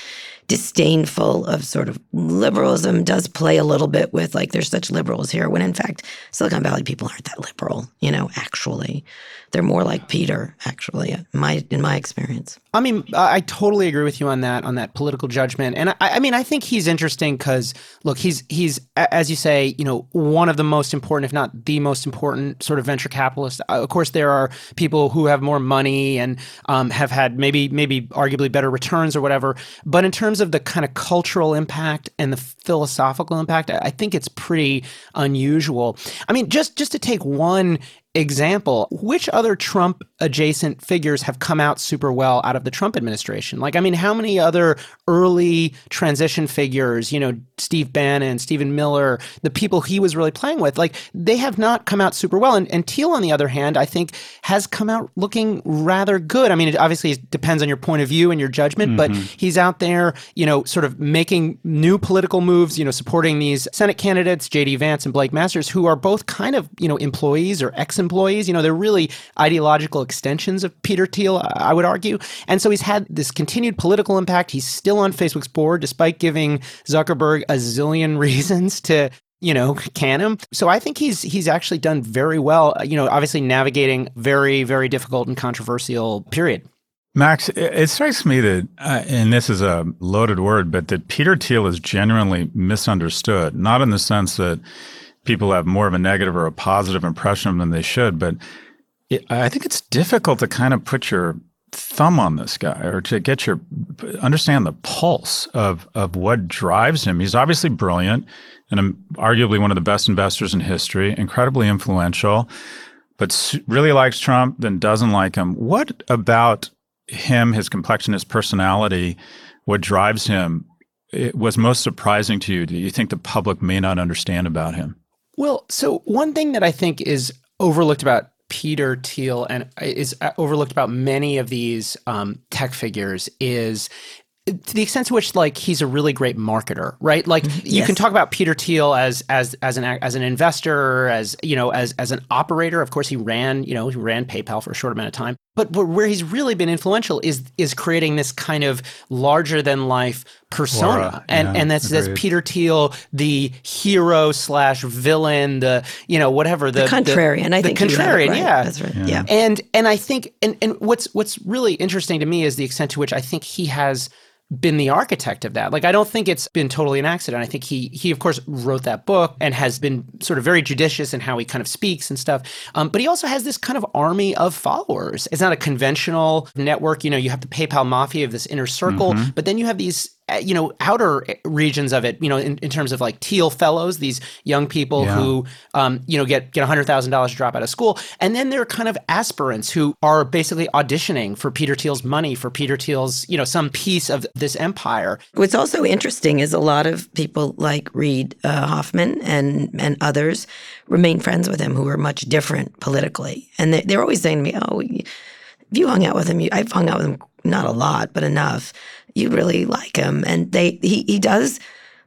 C: disdainful of sort of liberalism does play a little bit with like there's such liberals here when in fact Silicon Valley people aren't that liberal, you know, actually. They're more like Peter, actually, in my in my experience.
E: I mean, I totally agree with you on that on that political judgment, and I, I mean, I think he's interesting because look, he's he's as you say, you know, one of the most important, if not the most important, sort of venture capitalists. Uh, of course, there are people who have more money and um, have had maybe maybe arguably better returns or whatever, but in terms of the kind of cultural impact and the philosophical impact, I think it's pretty unusual. I mean, just just to take one example, which other Trump adjacent figures have come out super well out of the Trump administration? Like, I mean, how many other early transition figures, you know, Steve Bannon, Stephen Miller, the people he was really playing with, like, they have not come out super well. And, and Thiel, on the other hand, I think has come out looking rather good. I mean, obviously, it obviously depends on your point of view and your judgment, mm-hmm. but he's out there, you know, sort of making new political moves, you know, supporting these Senate candidates, J.D. Vance and Blake Masters, who are both kind of, you know, employees or ex employees. You know, they're really ideological extensions of Peter Thiel, I would argue. And so he's had this continued political impact. He's still on Facebook's board, despite giving Zuckerberg a zillion reasons to you know, can him. So I think he's he's actually done very well, you know, obviously navigating very very difficult and controversial period.
B: Max, it strikes me that, uh, and this is a loaded word, but that Peter Thiel is genuinely misunderstood, not in the sense that people have more of a negative or a positive impression of them than they should. But it, I think it's difficult to kind of put your thumb on this guy or to get your understand the pulse of of what drives him. He's obviously brilliant and um, arguably one of the best investors in history, incredibly influential, but really likes Trump, then doesn't like him. What about him, his complexion, his personality, what drives him it was most surprising to you? Do you think the public may not understand about him?
E: Well, so one thing that I think is overlooked about Peter Thiel and is uh, overlooked about many of these um, tech figures is to the extent to which like he's a really great marketer, right? Like yes. you can talk about Peter Thiel as as as an as an investor, as you know, as as an operator. Of course, he ran you know he ran PayPal for a short amount of time. But, but where he's really been influential is is creating this kind of larger than life persona, Laura, and yeah, and that's agreed. that's Peter Thiel, the hero slash villain, the you know whatever the,
C: the contrarian.
E: The,
C: I think
E: the contrarian,
C: right.
E: yeah,
C: that's right. Yeah. yeah,
E: and and I think and and what's what's really interesting to me is the extent to which I think he has been the architect of that. Like I don't think it's been totally an accident. I think he he of course wrote that book and has been sort of very judicious in how he kind of speaks and stuff. Um, but he also has this kind of army of followers. It's not a conventional network. You know, you have the PayPal mafia of this inner circle, mm-hmm. but then you have these you know outer regions of it you know in, in terms of like Thiel fellows these young people yeah. who um, you know get get $100000 to drop out of school. And then there are kind of aspirants who are basically auditioning for peter thiel's money for peter thiel's you know some piece of this empire.
C: What's also interesting is a lot of people like reid uh, hoffman and and others remain friends with him who are much different politically. And they, they're always saying to me oh if you hung out with him you, i've hung out with him not a lot but enough you really like him. And they he, he does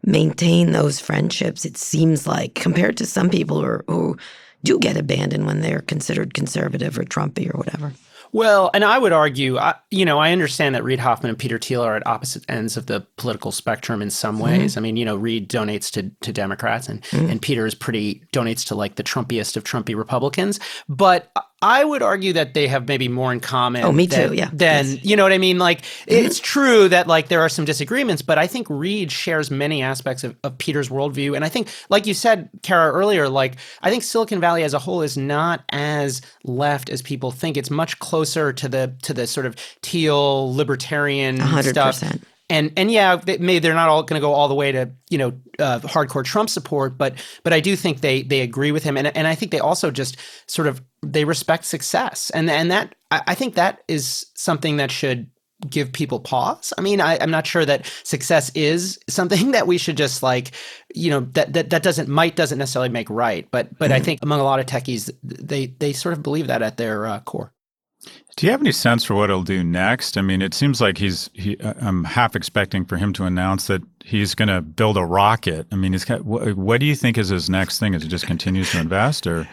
C: maintain those friendships, it seems like, compared to some people who, are, who do get abandoned when they're considered conservative or Trumpy or whatever.
E: Well, and I would argue, I, you know, I understand that Reid Hoffman and Peter Thiel are at opposite ends of the political spectrum in some ways. Mm-hmm. I mean, you know, Reid donates to to Democrats, and mm-hmm. and Peter is pretty donates to like the Trumpiest of Trumpy Republicans. But I would argue that they have maybe more in common.
C: Oh, me too. yeah.
E: Then yes. you know what I mean. Like mm-hmm. it's true that like there are some disagreements, but I think Reid shares many aspects of, of Peter's worldview, and I think, like you said, Kara earlier, like I think Silicon Valley as a whole is not as left as people think. It's much closer to the to the sort of Thiel libertarian 100%. stuff and and yeah, they, maybe they're not all going to go all the way to you know uh, hardcore Trump support, but but I do think they they agree with him, and and I think they also just sort of they respect success, and and that I, I think that is something that should give people pause. I mean, I, am not sure that success is something that we should just like, you know, that that that doesn't might doesn't necessarily make right, but but mm-hmm. I think among a lot of techies, they they sort of believe that at their uh, core.
B: Do you have any sense for what he'll do next? I mean, it seems like he's. He, uh, I'm half expecting for him to announce that he's going to build a rocket. I mean, what, what do you think is his next thing? Is he just continues to invest, or?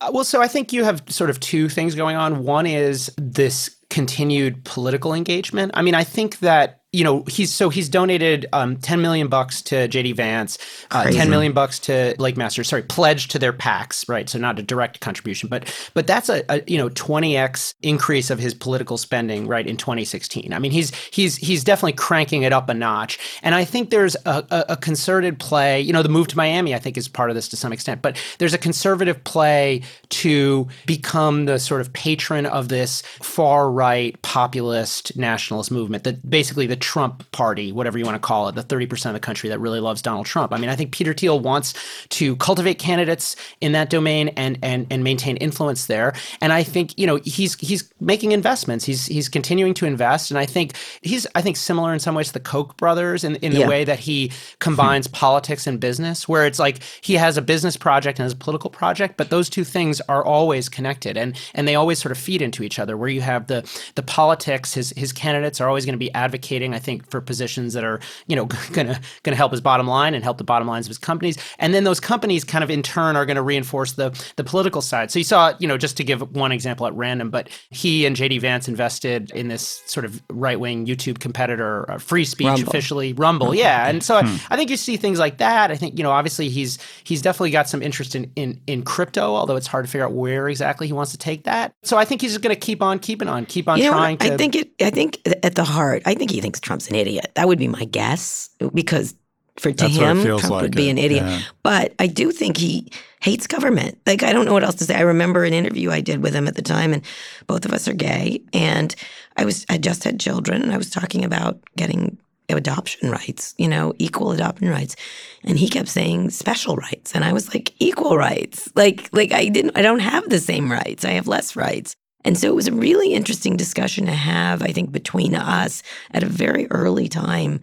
E: Uh, well, so I think you have sort of two things going on. One is this continued political engagement. I mean, I think that you know, he's so he's donated um, 10 million bucks to JD Vance, uh, 10 million bucks to Blake Masters sorry, pledged to their PACs, right? So not a direct contribution, but but that's a, a, you know 20x increase of his political spending, right, in 2016. I mean, he's he's he's definitely cranking it up a notch. And I think there's a, a, a concerted play, you know, the move to Miami, I think, is part of this to some extent, but there's a conservative play to become the sort of patron of this far right populist nationalist movement that basically the Trump party, whatever you want to call it, the 30% of the country that really loves Donald Trump. I mean, I think Peter Thiel wants to cultivate candidates in that domain and and and maintain influence there. And I think, you know, he's he's making investments. He's he's continuing to invest. And I think he's I think similar in some ways to the Koch brothers in, in the yeah. way that he combines hmm. politics and business, where it's like he has a business project and has a political project, but those two things are always connected and and they always sort of feed into each other, where you have the the politics, his his candidates are always going to be advocating I think, for positions that are, you know, gonna gonna help his bottom line and help the bottom lines of his companies. And then those companies kind of in turn are going to reinforce the the political side. So you saw, you know, just to give one example at random, but he and JD Vance invested in this sort of right wing YouTube competitor, uh, Free Speech Rumble. officially, Rumble. Mm-hmm. Yeah, and so hmm. I, I think you see things like that. I think you know, obviously he's he's definitely got some interest in in in crypto, although it's hard to figure out where exactly he wants to take that. So I think he's just going to keep on keeping on, keep on
C: you
E: trying
C: to. I think it. I think at the heart, I think he thinks Trump's an idiot. That would be my guess because for to
B: That's
C: him,
B: Trump
C: like
B: would
C: be an idiot.
B: Yeah.
C: But I do think he hates government. Like I don't know what else to say. I remember an interview I did with him at the time, and both of us are gay, and I was I just had children, and I was talking about getting adoption rights, you know, equal adoption rights. And he kept saying special rights. And I was like, equal rights. Like like I didn't I don't have the same rights. I have less rights. And so it was a really interesting discussion to have, I think, between us at a very early time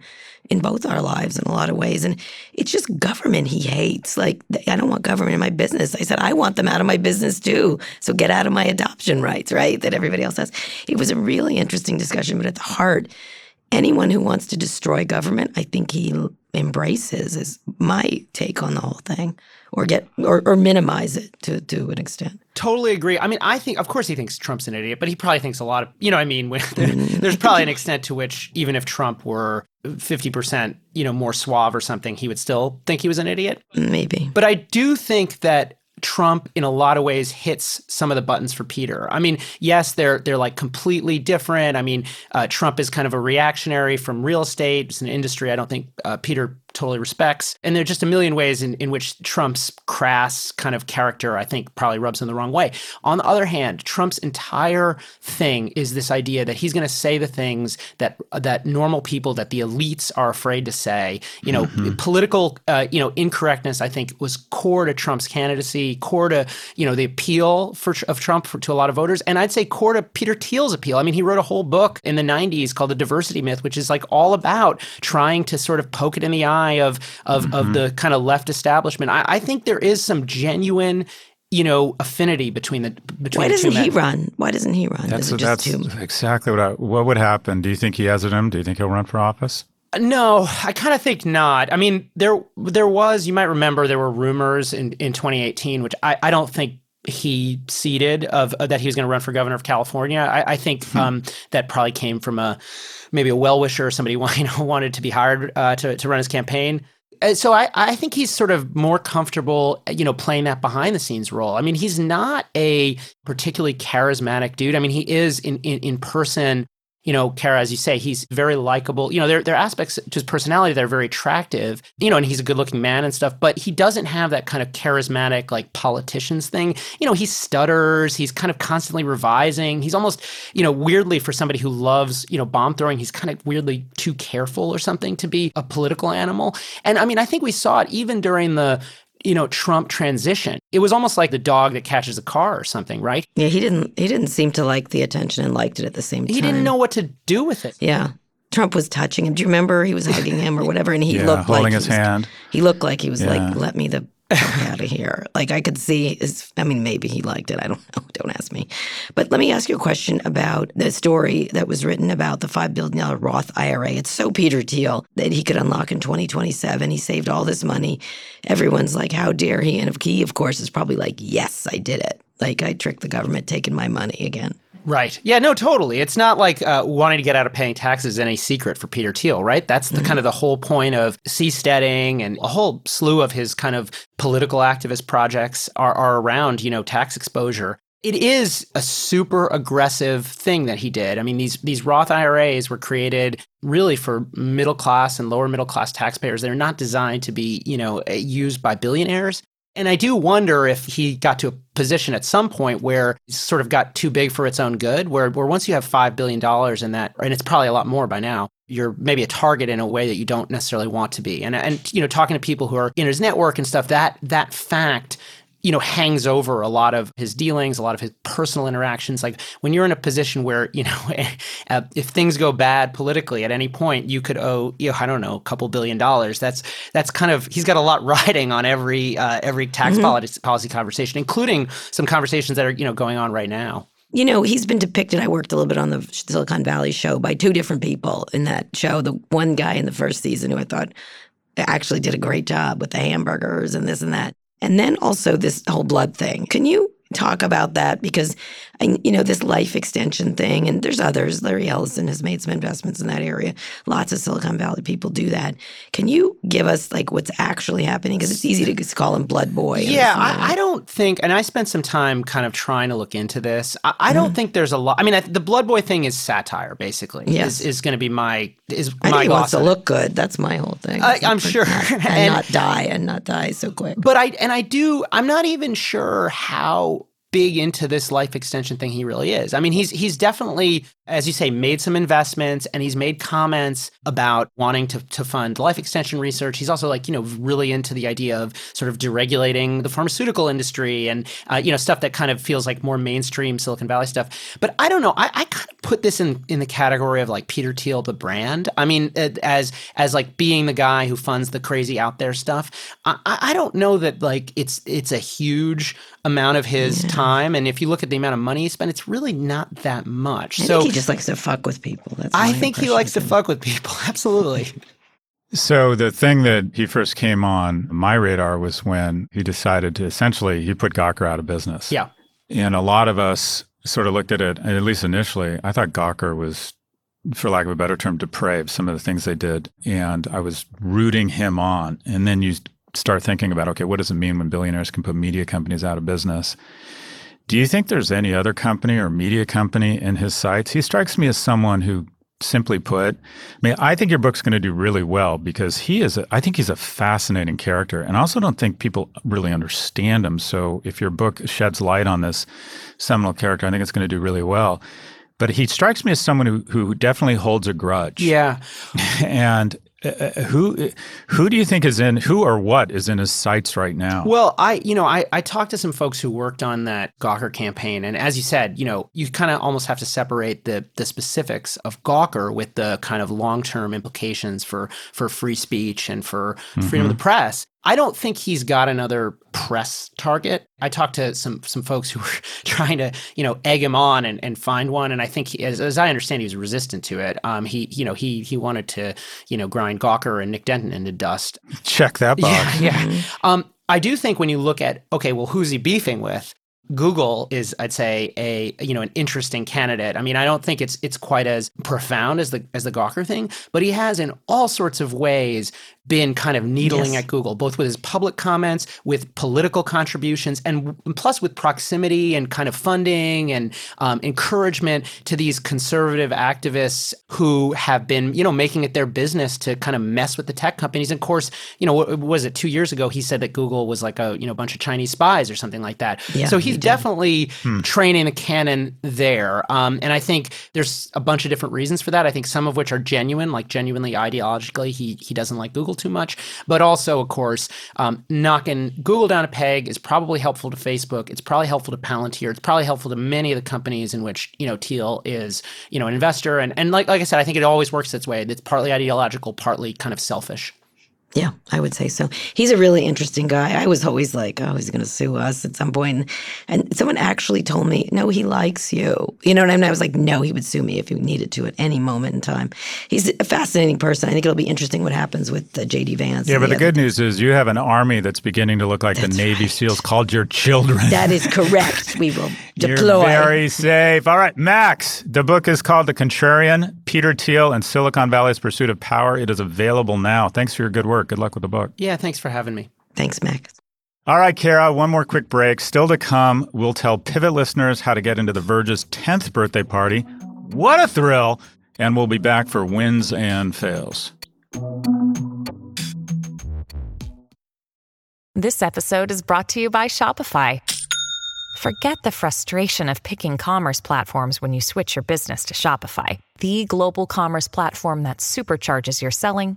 C: in both our lives in a lot of ways. And it's just government he hates. Like, I don't want government in my business. I said, I want them out of my business too. So get out of my adoption rights, right? That everybody else has. It was a really interesting discussion, but at the heart, anyone who wants to destroy government, I think he embraces is my take on the whole thing or get or, or minimize it to to an extent.
E: Totally agree. I mean, I think, of course, he thinks Trump's an idiot, but he probably thinks a lot of, you know, I mean, when, there's probably an extent to which even if Trump were 50%, you know, more suave or something, he would still think he was an idiot.
C: Maybe.
E: But I do think that Trump in a lot of ways hits some of the buttons for Peter. I mean, yes, they're they're like completely different. I mean, uh, Trump is kind of a reactionary from real estate. It's an industry I don't think uh, Peter totally respects. And there are just a million ways in, in which Trump's crass kind of character, I think, probably rubs him the wrong way. On the other hand, Trump's entire thing is this idea that he's going to say the things that that normal people, that the elites are afraid to say. You know, mm-hmm. political, uh, you know, incorrectness. I think was core to Trump's candidacy, core to you know the appeal for of Trump for, to a lot of voters, and I'd say core to Peter Thiel's appeal. I mean, he wrote a whole book in the '90s called The Diversity Myth, which is like all about trying to sort of poke it in the eye of of, mm-hmm. of the kind of left establishment. I, I, think there is some genuine, you know, affinity between the between.
C: Why doesn't
E: he
C: run? Why doesn't he run?
B: That's,
C: that's
B: exactly what I, what would happen. Do you think he has it in him? Do you think he'll run for office?
E: No, I kind of think not. I mean, there there was, you might remember, there were rumors in, in 2018, which I, I don't think he seeded of uh, that he was going to run for governor of California. I, I think hmm. um, that probably came from a maybe a well wisher, somebody you know, wanted to be hired uh, to to run his campaign. Uh, so I, I think he's sort of more comfortable, you know, playing that behind the scenes role. I mean, he's not a particularly charismatic dude. I mean, he is in in, in person you know, Kara, as you say, he's very likable. You know, there, there are aspects to his personality that are very attractive, you know, and he's a good looking man and stuff, but he doesn't have that kind of charismatic, like politicians thing. You know, he stutters, he's kind of constantly revising. He's almost, you know, weirdly for somebody who loves, you know, bomb throwing, he's kind of weirdly too careful or something to be a political animal. And I mean, I think we saw it even during the you know Trump transition. It was almost like the dog that catches a car or something, right?
C: Yeah, he didn't he didn't seem to like the attention and liked it at the same time.
E: He didn't know what to do with it.
C: Yeah. Trump was touching him. Do you remember he was hugging him or whatever? And he
B: yeah,
C: looked
B: holding
C: like
B: his
C: he was,
B: hand.
C: He looked like he was
B: yeah.
C: like, "Let me the out of here." Like I could see his. I mean, maybe he liked it. I don't know. Don't ask me. But let me ask you a question about the story that was written about the five billion dollar Roth IRA. It's so Peter Thiel that he could unlock in 2027. He saved all this money. Everyone's like, "How dare he?" And he, of course, is probably like, "Yes, I did it. Like I tricked the government, taking my money again."
E: Right. Yeah, no, totally. It's not like uh, wanting to get out of paying taxes is any secret for Peter Thiel, right? That's the mm-hmm. kind of the whole point of seasteading and a whole slew of his kind of political activist projects are, are around, you know, tax exposure. It is a super aggressive thing that he did. I mean, these these Roth IRAs were created really for middle class and lower middle class taxpayers. They're not designed to be, you know, used by billionaires. And I do wonder if he got to a position at some point where it sort of got too big for its own good, where, where once you have $5 billion in that, and it's probably a lot more by now, you're maybe a target in a way that you don't necessarily want to be. And, and you know, talking to people who are in his network and stuff, that, that fact you know, hangs over a lot of his dealings, a lot of his personal interactions. Like when you're in a position where, you know, uh, if things go bad politically at any point, you could owe, you know, I don't know, a couple billion dollars. That's that's kind of he's got a lot riding on every uh, every tax mm-hmm. policy, policy conversation, including some conversations that are you know going on right now.
C: You know, he's been depicted. I worked a little bit on the Silicon Valley show by two different people in that show. The one guy in the first season who I thought actually did a great job with the hamburgers and this and that. And then also this whole blood thing. Can you talk about that because I, you know this life extension thing and there's others larry ellison has made some investments in that area. Lots of silicon valley people do that. Can you give us like what's actually happening? Because it's easy to just call him blood boy
E: yeah I, I, don't think and i spent some time kind of trying to look into this. I, I don't mm. think there's a lot i mean I, the blood boy thing is satire basically yes. is, is going to be my is
C: I
E: my
C: think wants to look good. That's my whole thing.
E: I, am sure.
C: not, and, and not die and not die so quick.
E: But i and i do i'm not even sure how big into this life extension thing he really is. I mean, he's he's definitely, as you say, made some investments and he's made comments about wanting to, to fund life extension research. He's also like, you know, really into the idea of sort of deregulating the pharmaceutical industry and uh, you know, stuff that kind of feels like more mainstream Silicon Valley stuff. But I don't know. I, I kind of put this in in the category of like Peter Thiel, the brand. I mean, as as like being the guy who funds the crazy out there stuff. I, I don't know that like it's it's a huge amount of his yeah. time. And if you look at the amount of money he spent, it's really not that much.
C: I
E: so
C: he just likes to fuck with people. That's
E: I think he likes to fuck with people. Absolutely.
B: So the thing that he first came on my radar was when he decided to essentially he put Gawker out of business.
E: Yeah.
B: And a lot of us sort of looked at it, at least initially, I thought Gawker was, for lack of a better term, depraved, some of the things they did. And I was rooting him on. And then you start thinking about, okay, what does it mean when billionaires can put media companies out of business? Do you think there's any other company or media company in his sights? He strikes me as someone who, simply put, I mean, I think your book's going to do really well because he is, a, I think he's a fascinating character. And I also don't think people really understand him. So if your book sheds light on this seminal character, I think it's going to do really well but he strikes me as someone who, who definitely holds a grudge.
E: Yeah.
B: and uh, uh, who who do you think is in who or what is in his sights right now?
E: Well, I you know I I talked to some folks who worked on that Gawker campaign, and as you said, you know you kind of almost have to separate the the specifics of Gawker with the kind of long term implications for for free speech and for mm-hmm. freedom of the press. I don't think he's got another press target. I talked to some some folks who were trying to, you know, egg him on and, and find one. And I think, he, as, as I understand, he was resistant to it. Um, he, you know, he he wanted to, you know, grind Gawker and Nick Denton into dust.
B: Check that box.
E: Yeah, yeah. Mm-hmm. Um, I do think when you look at, okay, well, who's he beefing with? Google is, I'd say, a you know an interesting candidate. I mean, I don't think it's it's quite as profound as the as the Gawker thing, but he has in all sorts of ways been kind of needling yes. at Google, both with his public comments, with political contributions, and plus with proximity and kind of funding and um, encouragement to these conservative activists who have been, you know, making it their business to kind of mess with the tech companies. And of course, you know, what was it two years ago? He said that Google was like a you know bunch of Chinese spies or something like that. Yeah, so he's he definitely hmm. training a cannon there. Um, and I think there's a bunch of different reasons for that. I think some of which are genuine, like genuinely ideologically, he he doesn't like Google too much. But also, of course, um, knocking Google down a peg is probably helpful to Facebook. It's probably helpful to Palantir. It's probably helpful to many of the companies in which you know Thiel is you know an investor. And and like like I said, I think it always works its way. It's partly ideological, partly kind of selfish.
C: Yeah, I would say so. He's a really interesting guy. I was always like, oh, he's going to sue us at some point. And someone actually told me, no, he likes you. You know what I mean? I was like, no, he would sue me if he needed to at any moment in time. He's a fascinating person. I think it'll be interesting what happens with uh, JD Vance.
B: Yeah, but the, the good news is you have an army that's beginning to look like that's the Navy right. SEALs called your children.
C: That is correct. We will deploy.
B: You're very safe. All right, Max. The book is called The Contrarian Peter Thiel and Silicon Valley's Pursuit of Power. It is available now. Thanks for your good work. Good luck with the book.
E: Yeah, thanks for having me.
C: Thanks, Max.
B: All right, Kara, one more quick break. Still to come, we'll tell Pivot listeners how to get into The Verge's 10th birthday party. What a thrill! And we'll be back for wins and fails.
A: This episode is brought to you by Shopify. Forget the frustration of picking commerce platforms when you switch your business to Shopify, the global commerce platform that supercharges your selling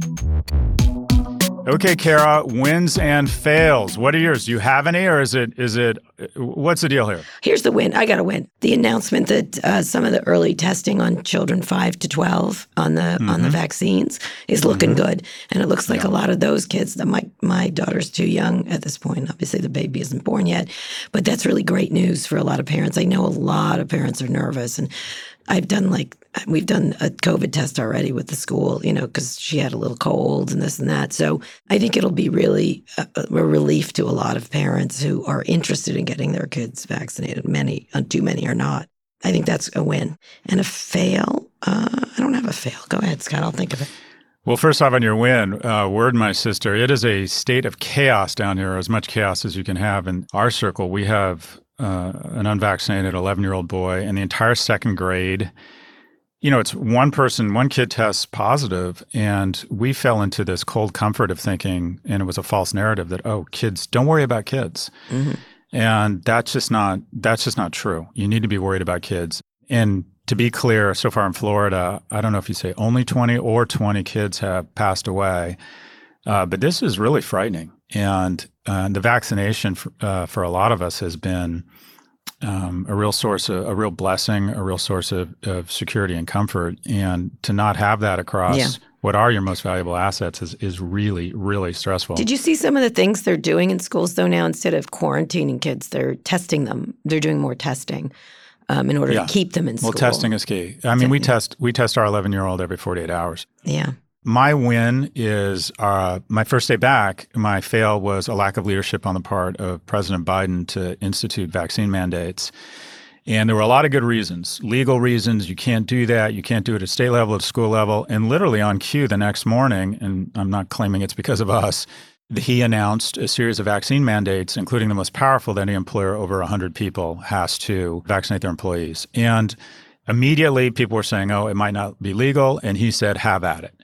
B: Okay, Kara, wins and fails. What are yours? Do you have any, or is it is it what's the deal here?
C: Here's the win. I got a win. The announcement that uh, some of the early testing on children five to twelve on the mm-hmm. on the mm-hmm. vaccines is looking mm-hmm. good, and it looks like yeah. a lot of those kids. That my my daughter's too young at this point. Obviously, the baby isn't born yet, but that's really great news for a lot of parents. I know a lot of parents are nervous, and I've done like we've done a COVID test already with the school, you know, because she had a little cold and this and that. So I think it'll be really a, a, relief to a lot of parents who are interested in getting their kids vaccinated. Many, uh, too many are not. I think that's a win. And a fail, uh, I don't have a fail. Go ahead, Scott. I'll think of it.
B: Well, first off, on your win, uh, word, my sister, it is a state of chaos down here, as much chaos as you can have. In our circle, we have uh, an unvaccinated 11 year old boy, and the entire second grade. You know, it's one person, one kid tests positive, and we fell into this cold comfort of thinking, and it was a false narrative that oh, kids, don't worry about kids, mm-hmm. and that's just not that's just not true. You need to be worried about kids. And to be clear, so far in Florida, I don't know if you say only 20 or 20 kids have passed away, uh, but this is really frightening. And uh, the vaccination for, uh, for a lot of us has been um, a real source, of, a real blessing, a real source of, of security and comfort. And to not have that across yeah. what are your most valuable assets is, is really, really stressful.
C: Did you see some of the things they're doing in schools, though, now? Instead of quarantining kids, they're testing them. They're doing more testing. Um, in order yeah. to keep them in school.
B: Well, testing is key. I mean, we test we test our 11 year old every 48 hours.
C: Yeah.
B: My win is uh, my first day back. My fail was a lack of leadership on the part of President Biden to institute vaccine mandates. And there were a lot of good reasons, legal reasons. You can't do that. You can't do it at state level, at school level. And literally on cue the next morning, and I'm not claiming it's because of us, he announced a series of vaccine mandates, including the most powerful that any employer over 100 people has to vaccinate their employees. And immediately people were saying, oh, it might not be legal. And he said, have at it.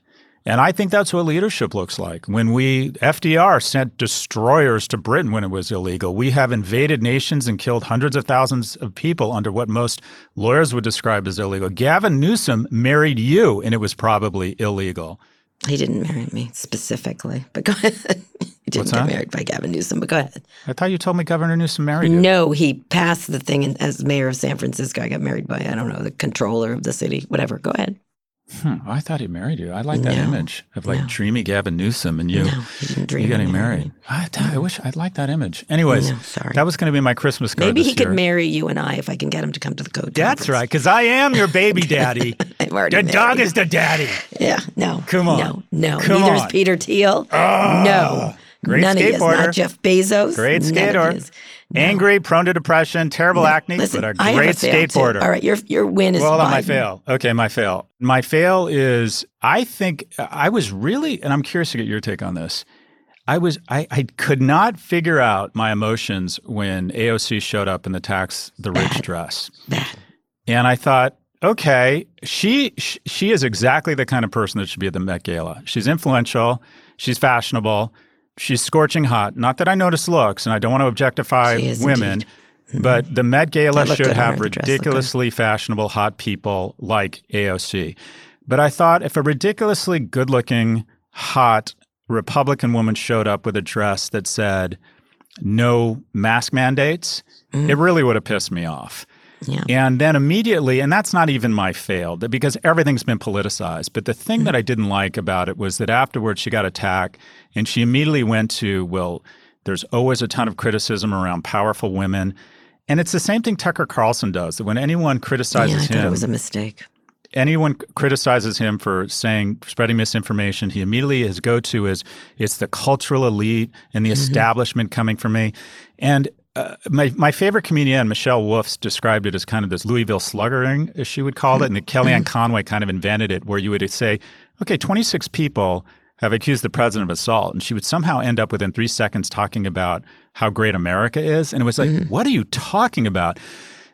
B: And I think that's what leadership looks like. When we, FDR sent destroyers to Britain when it was illegal. We have invaded nations and killed hundreds of thousands of people under what most lawyers would describe as illegal. Gavin Newsom married you, and it was probably illegal.
C: He didn't marry me specifically, but go ahead. he didn't get married by Gavin Newsom, but go ahead.
B: I thought you told me Governor Newsom married you.
C: No, he passed the thing as mayor of San Francisco. I got married by, I don't know, the controller of the city, whatever. Go ahead.
B: Hmm, I thought he married you. I like that no, image of like no. dreamy Gavin Newsom and you, no, you getting married. I, I wish I'd like that image. Anyways, sorry. that was going to be my Christmas card.
C: Maybe he
B: year.
C: could marry you and I if I can get him to come to the code.
B: That's conference. right, because I am your baby daddy. the married. dog is the daddy.
C: Yeah, no.
B: Come on.
C: No, no. Come Neither on. is Peter Thiel. Oh, no.
B: Great
C: None
B: skateboarder.
C: Of his, not Jeff Bezos.
B: Great skater. Angry, prone to depression, terrible no. acne,
C: Listen,
B: but a great skateboarder.
C: All right, your your win is.
B: Well,
C: hold
B: on my fail. Okay, my fail. My fail is I think I was really, and I'm curious to get your take on this. I was I, I could not figure out my emotions when AOC showed up in the tax the rich Bad. dress.
C: Bad.
B: And I thought, okay, she she is exactly the kind of person that should be at the Met Gala. She's influential, she's fashionable, she's scorching hot. Not that I notice looks, and I don't want to objectify women, mm-hmm. but the Met Gala should have ridiculously fashionable, hot people like AOC. But I thought if a ridiculously good looking, hot Republican woman showed up with a dress that said, no mask mandates, mm. it really would have pissed me off.
C: Yeah.
B: And then immediately, and that's not even my fail because everything's been politicized. But the thing mm that I didn't like about it was that afterwards she got attacked and she immediately went to, well, there's always a ton of criticism around powerful women. And it's the same thing Tucker Carlson does that when anyone criticizes
C: yeah,
B: him.
C: it was a mistake
B: anyone criticizes him for saying spreading misinformation, he immediately his go to is it's the cultural elite and the mm-hmm. establishment coming for me. And uh, my my favorite comedian Michelle Wolf described it as kind of this Louisville sluggering, as she would call it, and Kellyanne mm-hmm. Conway kind of invented it, where you would say, okay, 26 people have accused the president of assault, and she would somehow end up within three seconds talking about how great America is, and it was like, mm-hmm. what are you talking about?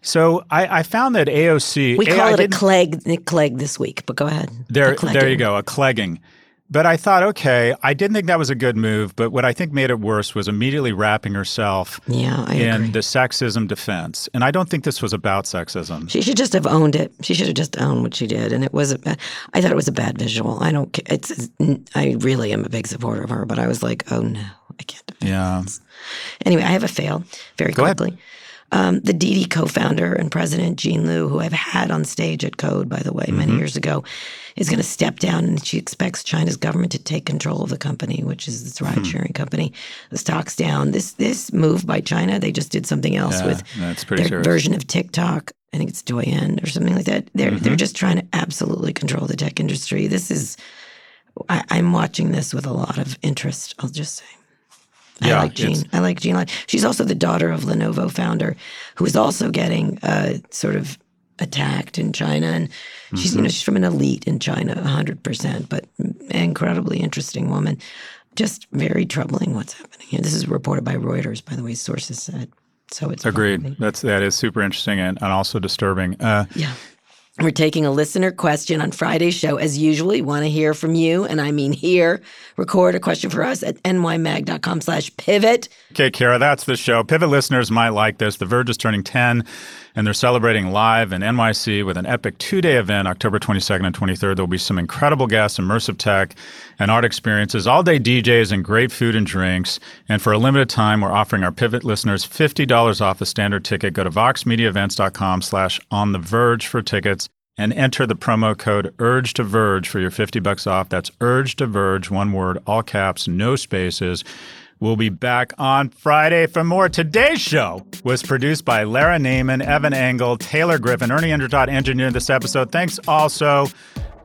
B: So I, I, found that AOC.
C: We call a, it a clegg, Nick Clegg this week, but go ahead.
B: There, there you go, a clegging. But I thought, okay, I didn't think that was a good move. But what I think made it worse was immediately wrapping herself
C: yeah,
B: in
C: agree.
B: the sexism defense. And I don't think this was about sexism.
C: She should just have owned it. She should have just owned what she did. And it was, a, I thought it was a bad visual. I don't, it's, I really am a big supporter of her, but I was like, oh no, I can't
B: Yeah.
C: This. Anyway, I have a fail very
B: Go
C: quickly.
B: Ahead.
C: Um, the Didi co-founder and president Jean Liu, who I've had on stage at Code, by the way, many mm-hmm. years ago, is going to step down, and she expects China's government to take control of the company, which is this hmm. ride-sharing mm-hmm. company. The stock's down. This this move by China, they just did something else
B: yeah,
C: with
B: their
C: serious. version of TikTok. I think it's Douyin or something like that. They're mm-hmm. they're just trying to absolutely control the tech industry. This is, I, I'm watching this with a lot of interest. I'll just say.
B: Yeah,
C: I like Jean. I like Jean. She's also the daughter of Lenovo founder, who is also getting uh, sort of attacked in China, and she's mm-hmm. you know she's from an elite in China, hundred percent, but incredibly interesting woman. Just very troubling what's happening here. This is reported by Reuters, by the way. Sources said. So it's
B: agreed. That's that is super interesting and, and also disturbing.
C: Uh, yeah. We're taking a listener question on Friday's show. As usual, we want to hear from you, and I mean here. Record a question for us at nymag.com slash pivot.
B: Okay, Kara, that's the show. Pivot listeners might like this. The Verge is turning 10, and they're celebrating live in NYC with an epic two-day event, October 22nd and 23rd. There'll be some incredible guests, immersive tech, and art experiences, all-day DJs, and great food and drinks. And for a limited time, we're offering our Pivot listeners $50 off the standard ticket. Go to voxmediaevents.com slash on the verge for tickets and enter the promo code urge to verge for your 50 bucks off that's urge to verge one word all caps no spaces we'll be back on friday for more. Today's show was produced by lara naaman evan engel taylor griffin ernie Indradat engineered this episode. Thanks also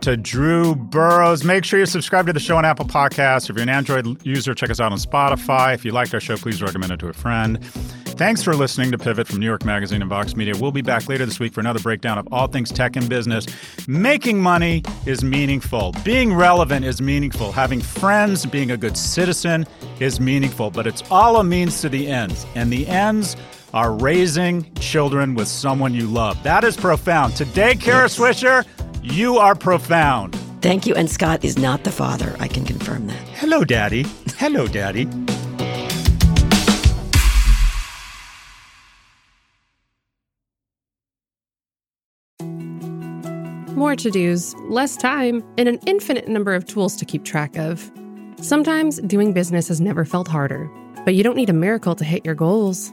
B: to Drew Burrows. Make sure you subscribe to the show on Apple Podcasts. If you're an Android user, check us out on Spotify. If you liked our show, please recommend it to a friend. Thanks for listening to Pivot from New York Magazine and Vox Media. We'll be back later this week for another breakdown of all things tech and business. Making money is meaningful. Being relevant is meaningful. Having friends, being a good citizen is meaningful. But it's all a means to the ends. And the ends are raising children with someone you love. That is profound. Today, Kara yes. Swisher, you are profound.
C: Thank you. And Scott is not the father. I can confirm that.
B: Hello, Daddy. Hello, Daddy.
F: More to dos, less time, and an infinite number of tools to keep track of. Sometimes doing business has never felt harder, but you don't need a miracle to hit your goals